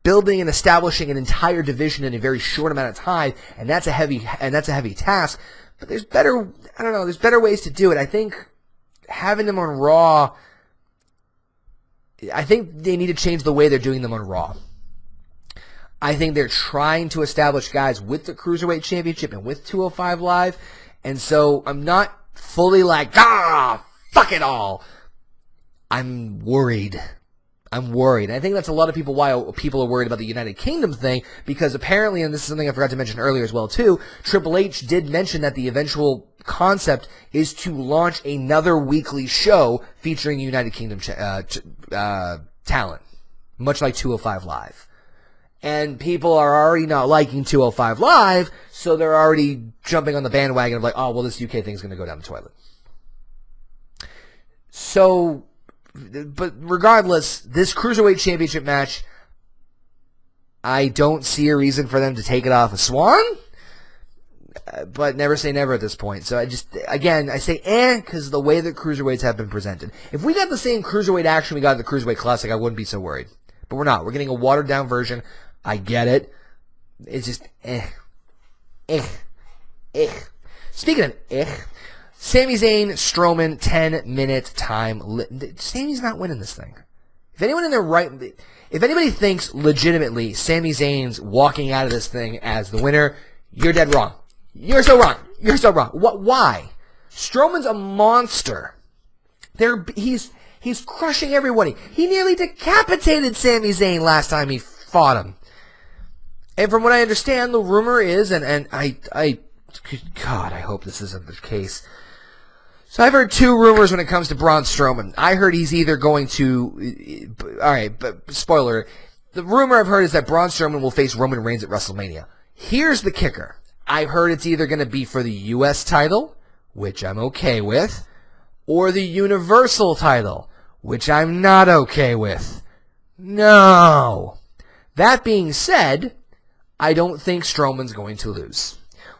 building and establishing an entire division in a very short amount of time, and that's a heavy, and that's a heavy task. But there's better, I don't know, there's better ways to do it. I think having them on Raw, I think they need to change the way they're doing them on Raw. I think they're trying to establish guys with the Cruiserweight Championship and with 205 Live. And so I'm not fully like, ah, fuck it all. I'm worried. I'm worried. I think that's a lot of people why people are worried about the United Kingdom thing because apparently, and this is something I forgot to mention earlier as well too, Triple H did mention that the eventual concept is to launch another weekly show featuring United Kingdom uh, uh, talent, much like 205 Live. And people are already not liking 205 Live, so they're already jumping on the bandwagon of like, oh, well, this UK thing's going to go down the toilet. So but regardless, this cruiserweight championship match, I don't see a reason for them to take it off of Swann. Uh, but never say never at this point. So I just, again, I say eh, because the way that cruiserweights have been presented. If we got the same cruiserweight action we got the Cruiserweight Classic, I wouldn't be so worried. But we're not. We're getting a watered down version. I get it. It's just eh. Eh. Eh. Speaking of eh, Sami Zayn, Strowman, 10 minute time. Li- Sami's not winning this thing. If anyone in their right, if anybody thinks legitimately Sami Zayn's walking out of this thing as the winner, you're dead wrong. You're so wrong. You're so wrong. What? Why? Strowman's a monster. There, he's he's crushing everybody. He nearly decapitated Sami Zayn last time he fought him. And from what I understand, the rumor is, and and I I, God, I hope this isn't the case. So I've heard two rumors when it comes to Braun Strowman. I heard he's either going to, all right, but spoiler. The rumor I've heard is that Braun Strowman will face Roman Reigns at WrestleMania. Here's the kicker. I've heard it's either going to be for the U.S. title, which I'm okay with, or the Universal title, which I'm not okay with. No. That being said, I don't think Strowman's going to lose.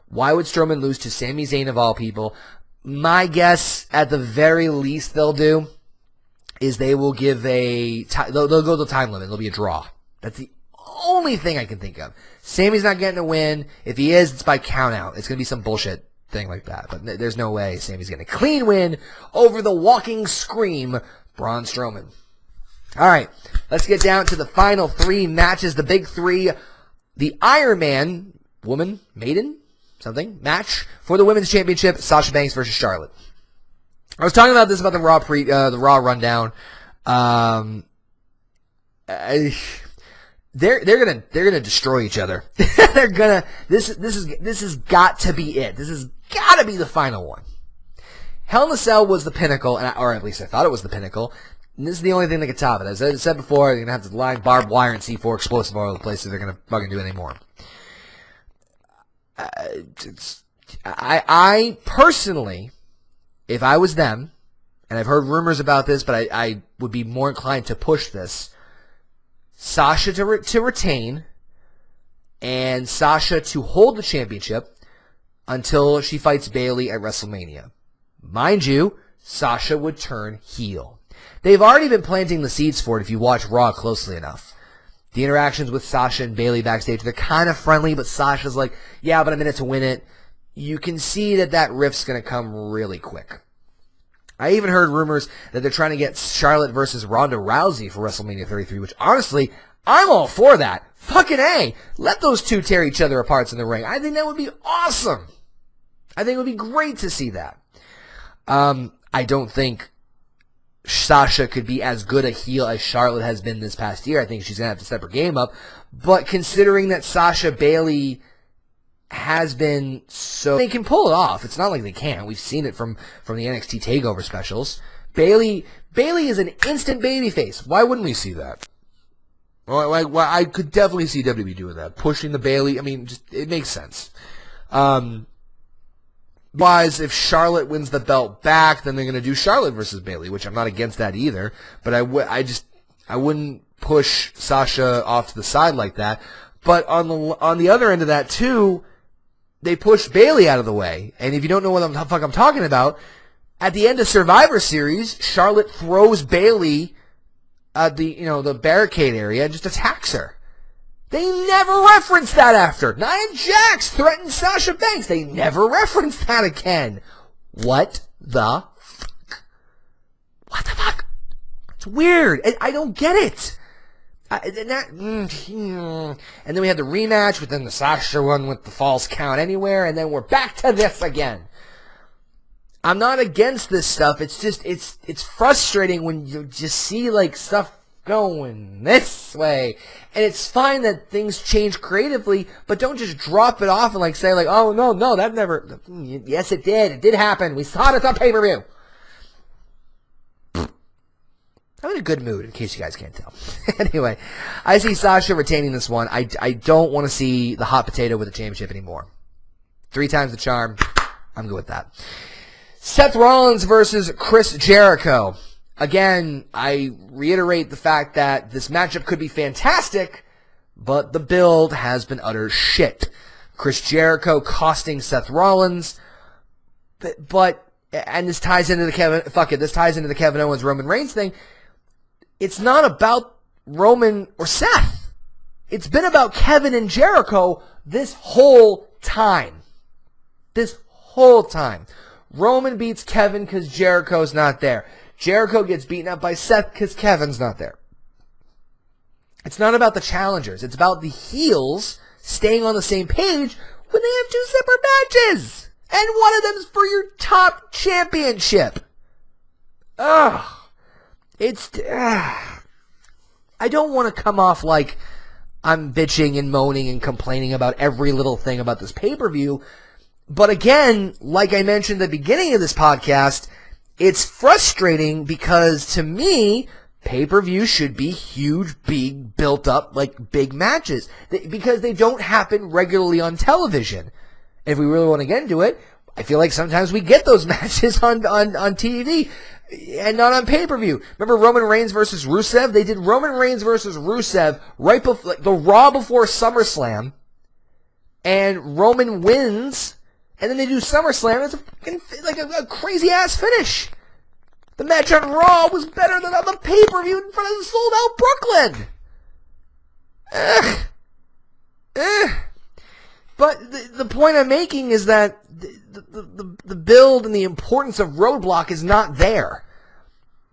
Why would Strowman lose to Sami Zayn of all people? My guess, at the very least, they'll do is they will give a they'll, they'll go the time limit. There'll be a draw. That's the only thing I can think of. Sami's not getting a win. If he is, it's by count out. It's gonna be some bullshit thing like that. But there's no way Sami's getting a clean win over the walking scream, Braun Strowman. All right, let's get down to the final three matches. The big three: the Iron Man woman, maiden, something match for the women's championship: Sasha Banks versus Charlotte. I was talking about this about the Raw pre uh, the Raw rundown. Um, I, they're they're gonna they're gonna destroy each other. they're gonna this this is this has got to be it. This has got to be the final one. Hell in a Cell was the pinnacle, and I, or at least I thought it was the pinnacle. And this is the only thing that could top it. As I said before, they're gonna have to line barbed wire and C4 explosive all over the place if they're gonna fucking do anymore. Uh, it's, I, I personally, if I was them, and I've heard rumors about this, but I, I would be more inclined to push this. Sasha to, re- to retain, and Sasha to hold the championship until she fights Bayley at WrestleMania. Mind you, Sasha would turn heel. They've already been planting the seeds for it if you watch Raw closely enough. The interactions with Sasha and Bayley backstage, they're kind of friendly, but Sasha's like, yeah, but I'm in it to win it. You can see that that rift's going to come really quick. I even heard rumors that they're trying to get Charlotte versus Ronda Rousey for WrestleMania 33, which honestly, I'm all for that. Fucking A. Let those two tear each other apart in the ring. I think that would be awesome. I think it would be great to see that. Um, I don't think Sasha could be as good a heel as Charlotte has been this past year. I think she's going to have to step her game up. But considering that Sasha Bayley has been so they can pull it off. It's not like they can't. We've seen it from from the NXT Takeover specials. Bayley Bayley is an instant babyface. Why wouldn't we see that? Well, I, well, I could definitely see WWE doing that, pushing the Bayley. I mean, just it makes sense. Um, wise, if Charlotte wins the belt back, then they're going to do Charlotte versus Bayley, which I'm not against that either. But I would, I just, I wouldn't push Sasha off to the side like that. But on the on the other end of that too, they push Bayley out of the way. And if you don't know what the fuck I'm talking about, at the end of Survivor Series, Charlotte throws Bayley at the you know the barricade area and just attacks her. They never reference that after. Nia Jax threatened Sasha Banks. They never reference that again. What the fuck? What the fuck? It's weird. I, I don't get it. I, and, that, mm, and then we had the rematch within the Sasha one with the falls count anywhere, and then we're back to this again. I'm not against this stuff. It's just it's it's frustrating when you just see like stuff going this way. And it's fine that things change creatively, but don't just drop it off and like say like, "Oh no, no, that never mm, Yes, it did. It did happen. We saw it on pay-per-view." I'm in a good mood, in case you guys can't tell. anyway, I see Sasha retaining this one. I, I don't want to see the hot potato with the championship anymore. Three times the charm. I'm good with that. Seth Rollins versus Chris Jericho. Again, I reiterate the fact that this matchup could be fantastic, but the build has been utter shit. Chris Jericho costing Seth Rollins, but, but and this ties into the Kevin, fuck it, this ties into the Kevin Owens Roman Reigns thing it's not about Roman or Seth. It's been about Kevin and Jericho this whole time. This whole time. Roman beats Kevin because Jericho's not there. Jericho gets beaten up by Seth because Kevin's not there. It's not about the challengers. It's about the heels staying on the same page when they have two separate matches. And one of them's for your top championship. Ugh. It's. Uh, I don't want to come off like I'm bitching and moaning and complaining about every little thing about this pay per view. But again, like I mentioned at the beginning of this podcast, it's frustrating because to me, pay per view should be huge, big, built up, like big matches. Because they don't happen regularly on television. If we really want to get into it, I feel like sometimes we get those matches on, on, on TV and not on pay per view. Remember Roman Reigns versus Rusev? They did Roman Reigns versus Rusev right before like, the Raw before SummerSlam, and Roman wins, and then they do SummerSlam. It's a fucking, like a, a crazy ass finish. The match on Raw was better than on the pay per view in front of the sold out Brooklyn. Ugh. Ugh. But the, the point I'm making is that the, the, the, the build and the importance of Roadblock is not there.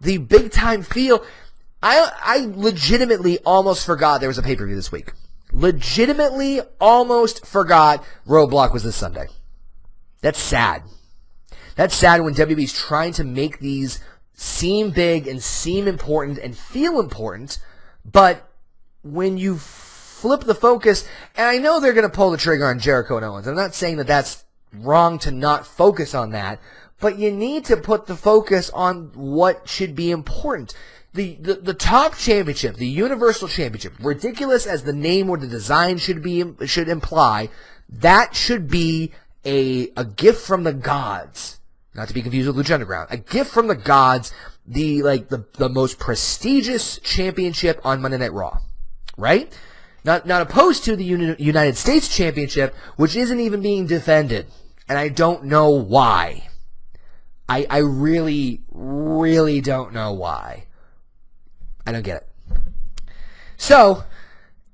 The big time feel. I, I legitimately almost forgot there was a pay per view this week. Legitimately almost forgot Roadblock was this Sunday. That's sad. That's sad when WWE's trying to make these seem big and seem important and feel important, but when you flip the focus, and I know they're going to pull the trigger on Jericho and Owens. I'm not saying that that's wrong to not focus on that, but you need to put the focus on what should be important. The, the, the top championship, the Universal Championship, ridiculous as the name or the design should be should imply, that should be a a gift from the gods. Not to be confused with Lucha Underground. A gift from the gods, the like the, the most prestigious championship on Monday Night Raw. Right? Not not opposed to the Uni- United States Championship, which isn't even being defended. And I don't know why. I I really, really don't know why. I don't get it. So,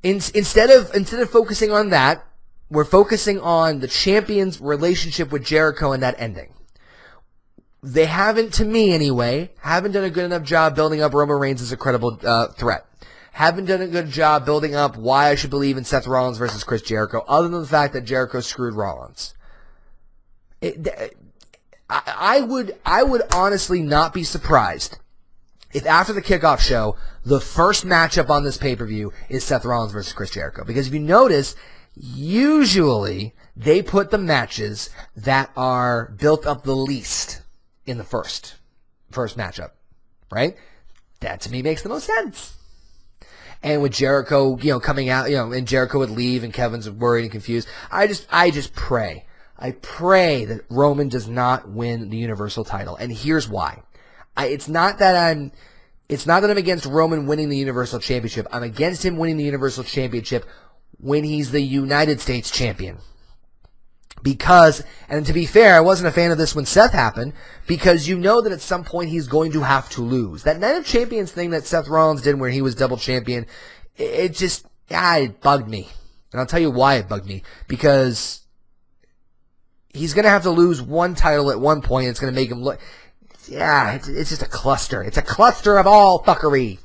in, instead of instead of focusing on that, we're focusing on the champion's relationship with Jericho and that ending. They haven't, to me anyway, haven't done a good enough job building up Roman Reigns as a credible uh, threat. Haven't done a good job building up why I should believe in Seth Rollins versus Chris Jericho, other than the fact that Jericho screwed Rollins. It, I, I would, I would honestly not be surprised if after the kickoff show, the first matchup on this pay-per-view is Seth Rollins versus Chris Jericho. Because if you notice, usually they put the matches that are built up the least in the first, first matchup, right? That to me makes the most sense. And with Jericho, you know, coming out, you know, and Jericho would leave and Kevin's worried and confused. I just, I just pray. I pray that Roman does not win the Universal title. And here's why. I, it's not that I'm it's not that I'm against Roman winning the Universal Championship. I'm against him winning the Universal Championship when he's the United States champion. Because, and to be fair, I wasn't a fan of this when Seth happened, because you know that at some point he's going to have to lose. That Night of Champions thing that Seth Rollins did where he was double champion, it, just, ah, it bugged me. And I'll tell you why it bugged me. Because he's going to have to lose one title at one point. It's going to make him look, yeah, it's, it's just a cluster. It's a cluster of all fuckery.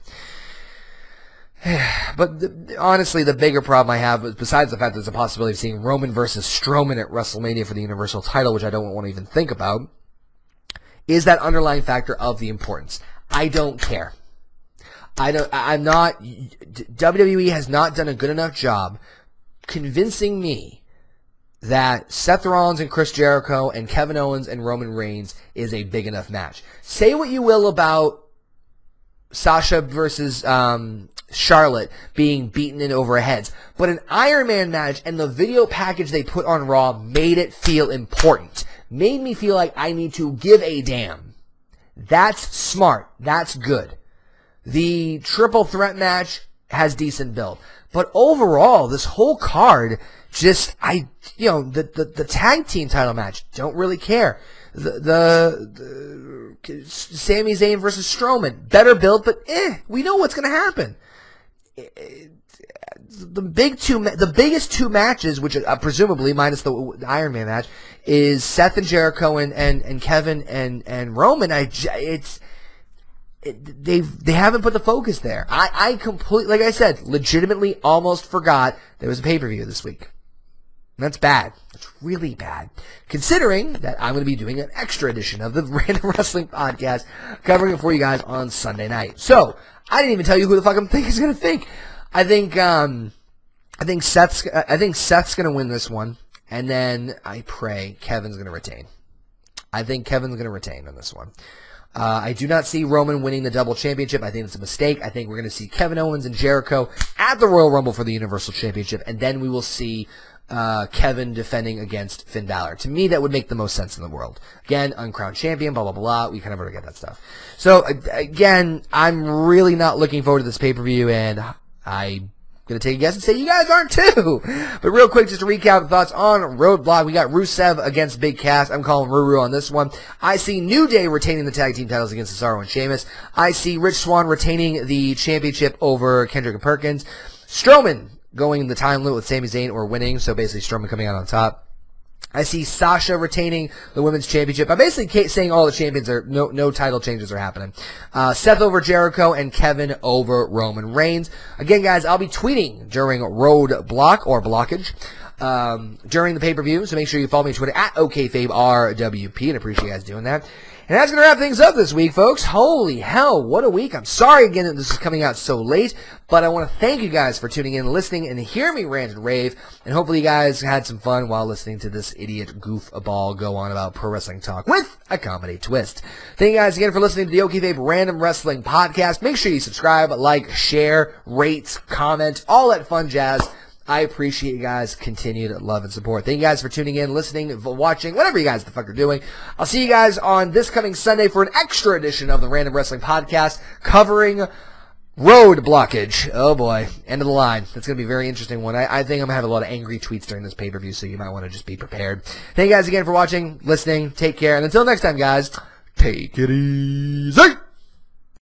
but the, honestly, the bigger problem I have, besides the fact that there's a possibility of seeing Roman versus Strowman at WrestleMania for the Universal title, which I don't want to even think about, is that underlying factor of the importance. I don't care. I don't, I'm not, WWE has not done a good enough job convincing me that Seth Rollins and Chris Jericho and Kevin Owens and Roman Reigns is a big enough match. Say what you will about Sasha versus um, Charlotte being beaten in over heads, but an Iron Man match and the video package they put on Raw made it feel important. Made me feel like I need to give a damn. That's smart. That's good. The triple threat match has decent build. But overall, this whole card just I you know the the, the tag team title match don't really care. The, the the Sami Zayn versus Strowman better build, but eh, we know what's gonna happen. The big two, the biggest two matches, which uh, presumably minus the Iron Man match, is Seth and Jericho and, and, and Kevin and, and Roman. I it's it, they've they haven't put the focus there. I I completely like I said, legitimately almost forgot there was a pay per view this week. And that's bad. That's really bad. Considering that I'm going to be doing an extra edition of the Random Wrestling Podcast covering it for you guys on Sunday night. So, I didn't even tell you who the fuck I'm thinking is to think. I think, um, I think Seth's, I think Seth's to win this one. And then I pray Kevin's to retain. I think Kevin's to retain on this one. Uh, I do not see Roman winning the double championship. I think it's a mistake. I think we're going to see Kevin Owens and Jericho at the Royal Rumble for the Universal Championship, and then we will see uh, Kevin defending against Finn Balor. To me, that would make the most sense in the world. Again, uncrowned champion, blah, blah, blah. We kind of already get that stuff. So, again, I'm really not looking forward to this pay-per-view, and I'm going to take a guess and say you guys aren't too. But real quick, just to recap thoughts on Roadblock, we got Rusev against Big Cass. I'm calling Ruru on this one. I see New Day retaining the tag team titles against Cesaro and Sheamus. I see Rich Swann retaining the championship over Kendrick and Perkins. Strowman going the time limit with Sami Zayn or winning, so basically Strowman coming out on top. I see Sasha retaining the women's championship. I'm basically saying all the champions are no no title changes are happening. Uh, Seth over Jericho and Kevin over Roman Reigns. Again, guys, I'll be tweeting during Roadblock or blockage. um, during the pay-per-view. So make sure you follow me on Twitter at OKFabeRWP and appreciate you guys doing that. And that's going to wrap things up this week, folks. Holy hell, what a week. I'm sorry again that this is coming out so late, but I want to thank you guys for tuning in, listening, and hear me rant and rave. And hopefully you guys had some fun while listening to this idiot goof a ball go on about pro wrestling talk with a comedy twist. Thank you guys again for listening to the OKFabe Random Wrestling Podcast. Make sure you subscribe, like, share, rate, comment, all that fun jazz. I appreciate you guys' continued love and support. Thank you guys for tuning in, listening, watching, whatever you guys the fuck are doing. I'll see you guys on this coming Sunday for an extra edition of the Random Wrestling Podcast covering road blockage. Oh boy, end of the line. That's going to be a very interesting one. I, I think I'm going to have a lot of angry tweets during this pay-per-view, so you might want to just be prepared. Thank you guys again for watching, listening. Take care, and until next time, guys, take it easy.